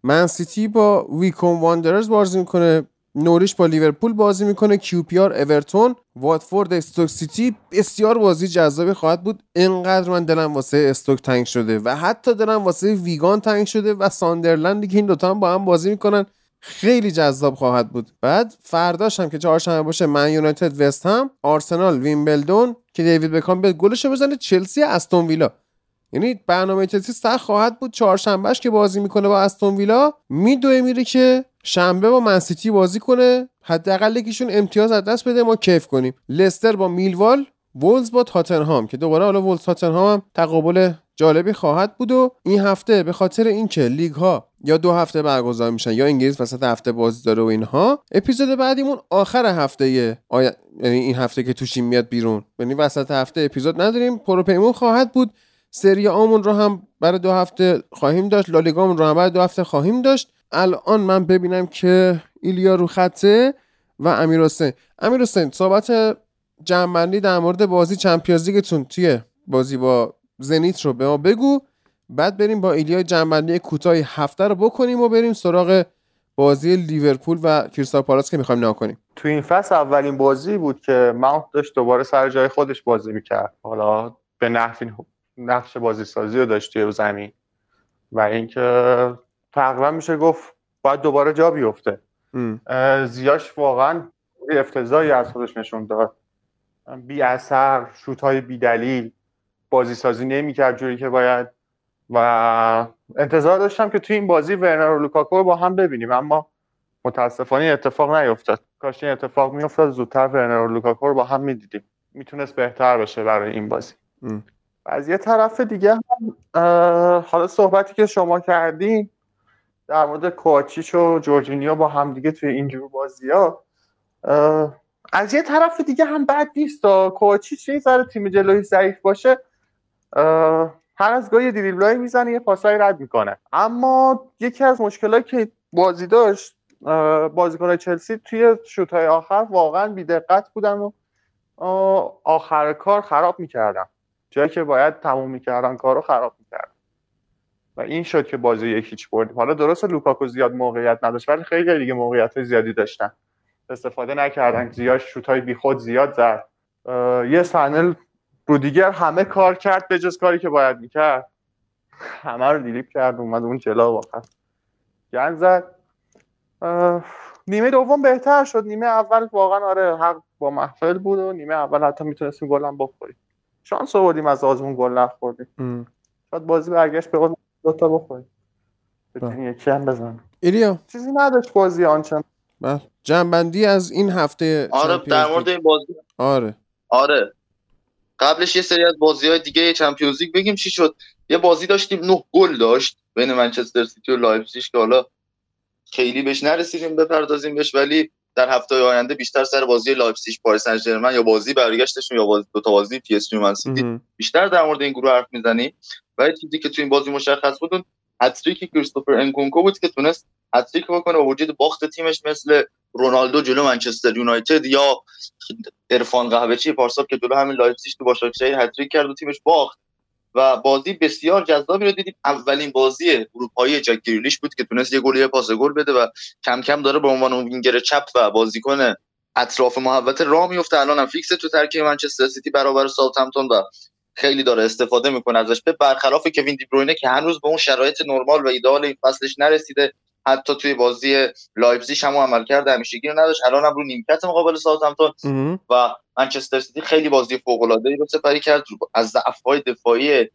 من سیتی با ویکمب واندرز بازی می‌کنه. نوریچ با لیورپول بازی می‌کنه. کیو پی آر اورتون واتفورد استوک سیتی. بسیار بازی جذابی خواهد بود. اینقدر من دلم واسه استوک تنگ شده و حتی دلم واسه ویگان تنگ شده و ساندرلندی که این دوتا هم با هم بازی می‌کنن. خیلی جذاب خواهد بود. بعد فرداش هم که چهارشنبه باشه من یونایتد وست هم آرسنال ویمبلدون که دیوید بکام به گلش بزنه چلسی استون ویلا. یعنی برنامه چلسی سخت خواهد بود. چهارشنبهش که بازی می‌کنه با استون ویلا میدوه میره که شنبه با منسیتی بازی کنه. حداقل یکیشون امتیاز از دست بده ما کیف کنیم. لستر با میلوال وولز با تاتنهام که دوباره حالا وولز تاتنهام هم تقابل جالبی خواهد بود و این هفته به خاطر اینکه لیگ ها یا دو هفته برگزار میشن یا انگلیس وسط هفته بازی داره و اینها اپیزود بعدیمون آخر هفته آیا... یعنی این هفته که توشیم میاد بیرون. یعنی وسط هفته اپیزود نداریم پروپیمون خواهد بود. سری آمون رو هم برای دو هفته خواهیم داشت لالیگامون رو هم برای دو هفته خواهیم داشت. الان من ببینم که ایلیا رو خطه و امیر حسین امیر حسین صحبت جمعبندی در مورد بازی چمپیونز لیگتون توی بازی با زنیت رو به ما بگو. بعد بریم با ایلیا جنبندی کوتاه هفته رو بکنیم و بریم سراغ بازی لیورپول و کریستال پالاس که می‌خوایم نگاه کنیم. تو این فصل اولین بازی بود که ماونت داشت دوباره سر جای خودش بازی می‌کرد. حالا به نحو نقش بازی سازی رو داشت توی زمین. و اینکه تقریبا میشه گفت باید دوباره جا بیفته. زیاش واقعا افتضاحی از خودش نشون داد. بی اثر شوت های بی دلیل بازی سازی نمی‌کرد جوری که باید. و انتظار داشتم که توی این بازی ورنر و لوکاکو رو با هم ببینیم اما متاسفانه اتفاق نیفتاد. کاش این اتفاق میافتاد زودتر ورنر و لوکاکو رو با هم می‌دیدیم. می‌تونست بهتر باشه برای این بازی. از یه طرف دیگه هم حالا صحبتی که شما کردین در مورد کواچیچ و جورجینیو با هم دیگه توی اینجور بازی ها از یه طرف دیگه هم بد نیست کوچیچ یه ذره تیم جلوی ضعیف باشه هر از گاهی دریبلای می‌زنه یه پاسای رد می‌کنه. اما یکی از مشکلات که بازی داشت بازیکن چلسی توی شوتهای آخر واقعا بیدقت بودن و آخر کار خراب می‌کردن. جایی که باید تموم می‌کردن کارو خراب می‌کردن. و این شد که بازی یکیچ بردیم. حالا درست لوکاکو زیاد موقعیت نداشت ولی خیلی دیگه موقعیت زیادی داشتن. استفاده نکردن. زیاد شوتای بیخود زیاد زد. یه صحنه رودیگر همه کار کرد به جز کاری که باید می‌کرد. همه رو دیلیپ کرد اومد اون جلا واقعا. گن زد. نیمه دوم بهتر شد. نیمه اول واقعا آره حق با محفل بود و نیمه اول حتی می‌تونستیم گلم بخوریم. شانس آوردیم از آزمون گل نخوردیم. شاید بازی برگشت به اون دو تا بخوریم. بتونی یکی هم بزن ایلیا چیزی نداشت بازی آنچن بله. جمع‌بندی از این هفته آره در مورد این بازی. آره. آره. قبلش یه سری از بازی های دیگه Champions League بگیم چی شد. یه بازی داشتیم نه گل داشت بین منچستر سیتی و لایپزیگ که حالا خیلی بهش نرسیدیم بپردازیم بهش ولی در هفته آینده بیشتر سر بازی لایپزیگ پاریس سن ژرمن یا بازی برگشتشون یا بازی دو تا بازی پی اس جی سیتی بیشتر در مورد این گروه حرف می‌زنیم. و چیزی که تو این بازی مشخص بود هت‌تریک کریستوفر انکونکو بود که تونست هت‌تریک بکنه و با وجود باخت تیمش مثل رونالدو جلو منچستر یونایتد یا عرفان قهوه‌چی پارسال که جلو همین لایپزیگ تو باشاکشهر هت‌تریک کرد و تیمش باخت. و بازی بسیار جذابی رو دیدیم. اولین بازی اروپایی جک گریلیش بود که تونست یه گل یه پاس گل بده و کم کم داره به عنوان وینگر چپ و بازیکن اطراف محوطه راه میفته الان هم فیکس تو ترکیب منچستر سیتی برابر ساوثهمپتون و خیلی داره استفاده می‌کنه ازش به برخلاف کوین دی بروینه که هنوز به اون شرایط نرمال و ایده‌آل این فصلش نرسیده. حتی توی بازی لایپزیگ هم عملکرد همیشگی رو نداشت. الان هم رو نیمکت مقابل ساوثهمپتون و منچستر سیتی خیلی بازی فوق العاده ای رو سپری کرد. از ضعف‌های دفاعی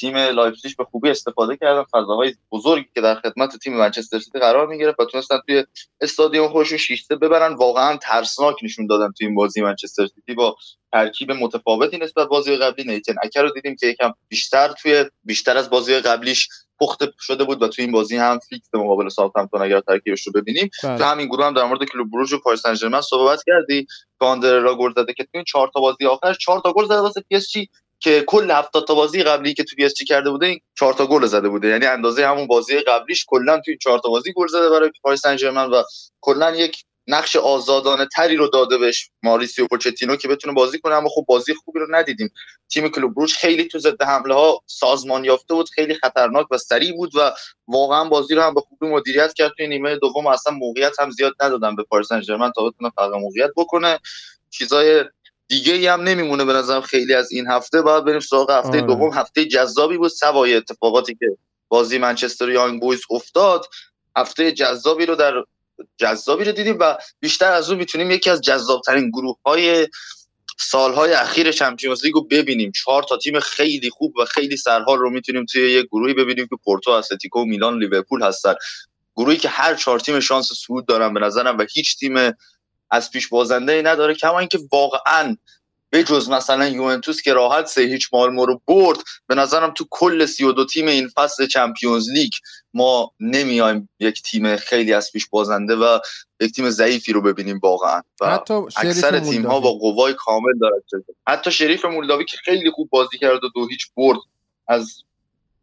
تیم لایپزیگ به خوبی استفاده کردن. فضاهای بزرگی که در خدمت تیم منچستر سیتی قرار می‌گرفت و تونستن توی استادیوم خودشون 6 ببرن. واقعا ترسناک نشون دادن توی این بازی منچستر سیتی با ترکیب متفاوتی نسبت بازی قبلی. نیتن اکه ر رو دیدیم که یکم بیشتر توی بیشتر از بازی قبلیش پخته شده بود و توی این بازی هم فیکس مقابل ساوثهمپتون اگر ترکیبش رو ببینیم. بله. تو همین گروه هم در مورد کلوب بروژ و پاریس سن صحبت کردی. که آندر هررا گل زده که توی این 4 تا بازی آخر 4 تا گل زده واسه پی اس جی. که کل 70 تا بازی قبلی که تو پی کرده بوده این 4 تا گل زده بوده. یعنی اندازه همون بازی قبلیش کلا توی 4 تا بازی گل زده برای پاریس سن و کلا یک نقش آزادانه تری رو داده بهش ماریسیو پوچتینو که بتونه بازی کنه. اما خب بازی خوبی رو ندیدیم. تیم کلوب بروش خیلی تو ضد حمله ها سازمان یافته بود خیلی خطرناک و سریع بود و واقعا بازی رو هم به خوبی مدیریت کرد. توی نیمه دوم اصلا موقعیت هم زیاد ندادن به پاریس سن تا بتونه فقط موقعیت بکنه. چیزای دیگه ای هم نمیمونه به نظرم خیلی از این هفته. بعد بریم سراغ هفته آره. دوم. هفته جذابی بود. سوای اتفاقاتی که بازی منچستر یانگ بویز افتاد. هفته جذابی رو در جذابی رو دیدیم و بیشتر از اون می‌تونیم یکی از جذابترین گروه های سالهای اخیر Champions League رو ببینیم. چهار تا تیم خیلی خوب و خیلی سرحال رو می‌تونیم توی یک گروهی ببینیم که پورتو اتلتیکو میلان لیورپول هستن. گروهی که هر چهار تیم شانس صعود دارن به نظرم و هیچ تیم از پیش بازنده ای نداره. کما اینکه واقعا به جز مثلا یوونتوس که راحت سه هیچ مالمو رو برد به نظرم تو کل 32 تیم این فصل چمپیونز لیگ ما نمیایم یک تیم خیلی از پیش بازنده و یک تیم ضعیفی رو ببینیم واقعا. و حتی اکثر تیم ها با قوای کامل دارد حتی شریف مولداوی که خیلی خوب بازی کرد و دو هیچ برد از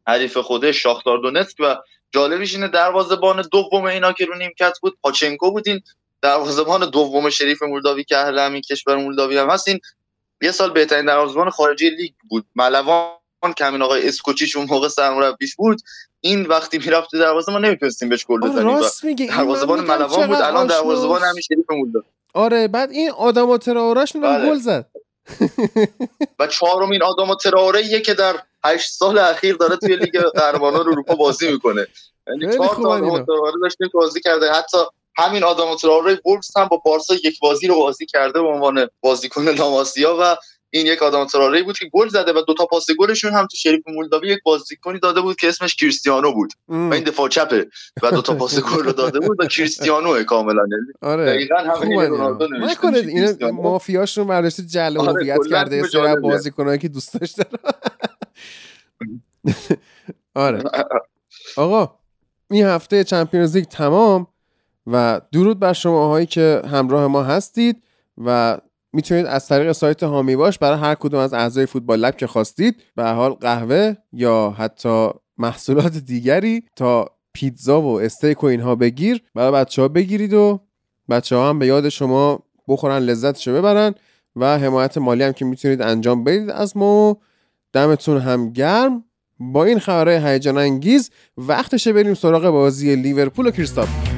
حریف خودش شاختار دونتسک و جالبیش اینه دروازه‌بان دوم اینا که رو نیمکت بود پاچنکو بودین دروازه‌بان دوم شریف مولداوی که اهل همین کشور مولداوی هم هستین یه سال بهترین دروازه‌بان خارجی لیگ بود. ملوان کمین آقای اسکوچیش اون موقع سرمربیش بود. این وقتی می‌رفت دروازه ما نمی‌تونستیم بهش گل بزنیم. راست میگه دروازه‌بان ملوان بود. الان دروازه‌بان همین شریف مولداوی. آره بعد این آدم تراورش بله. گل زد. و چهارمین آدم تراوره که در هشت سال اخیر داره توی لیگ قهرمانان اروپا بازی می‌کنه. یعنی چهار تا آدم تراوره داشته بازی کرده. حتی همین آدم تراوره وولفز هم با بارسا یک بازی رو بازی کرده به عنوان بازیکن لاماسیا و این یک آدم تراره بود که گل زده و دو تا پاس گلشون هم تو شریف مولداوی یک بازیکنی داده بود که اسمش کریستیانو بود. و این دفاع چپه و دو تا پاس گل رو داده بود و کریستیانو کاملا. یعنی آره. دقیقاً همین رونالدو نکنه این مافیاشون برداشته آره هویت کرده. سر بازیکنایی که دوست داشته آره. آقا این هفته چمپیونز لیگ تمام. و درود بر شماهایی که همراه ما هستید و می‌تونید از طریق سایت هامی باش برای هر کدوم از اعضای فوتبال لب که خواستید به حال قهوه یا حتی محصولات دیگری تا پیتزا و استیک و اینها بگیر. برای بچه ها بگیرید و بچه ها هم به یاد شما بخورن لذتشو ببرن و حمایت مالی هم که می‌تونید انجام بدید از ما. دمتون هم گرم. با این خبرهای هیجان انگیز وقتشه بریم سراغ بازی لیورپول و کریستاپ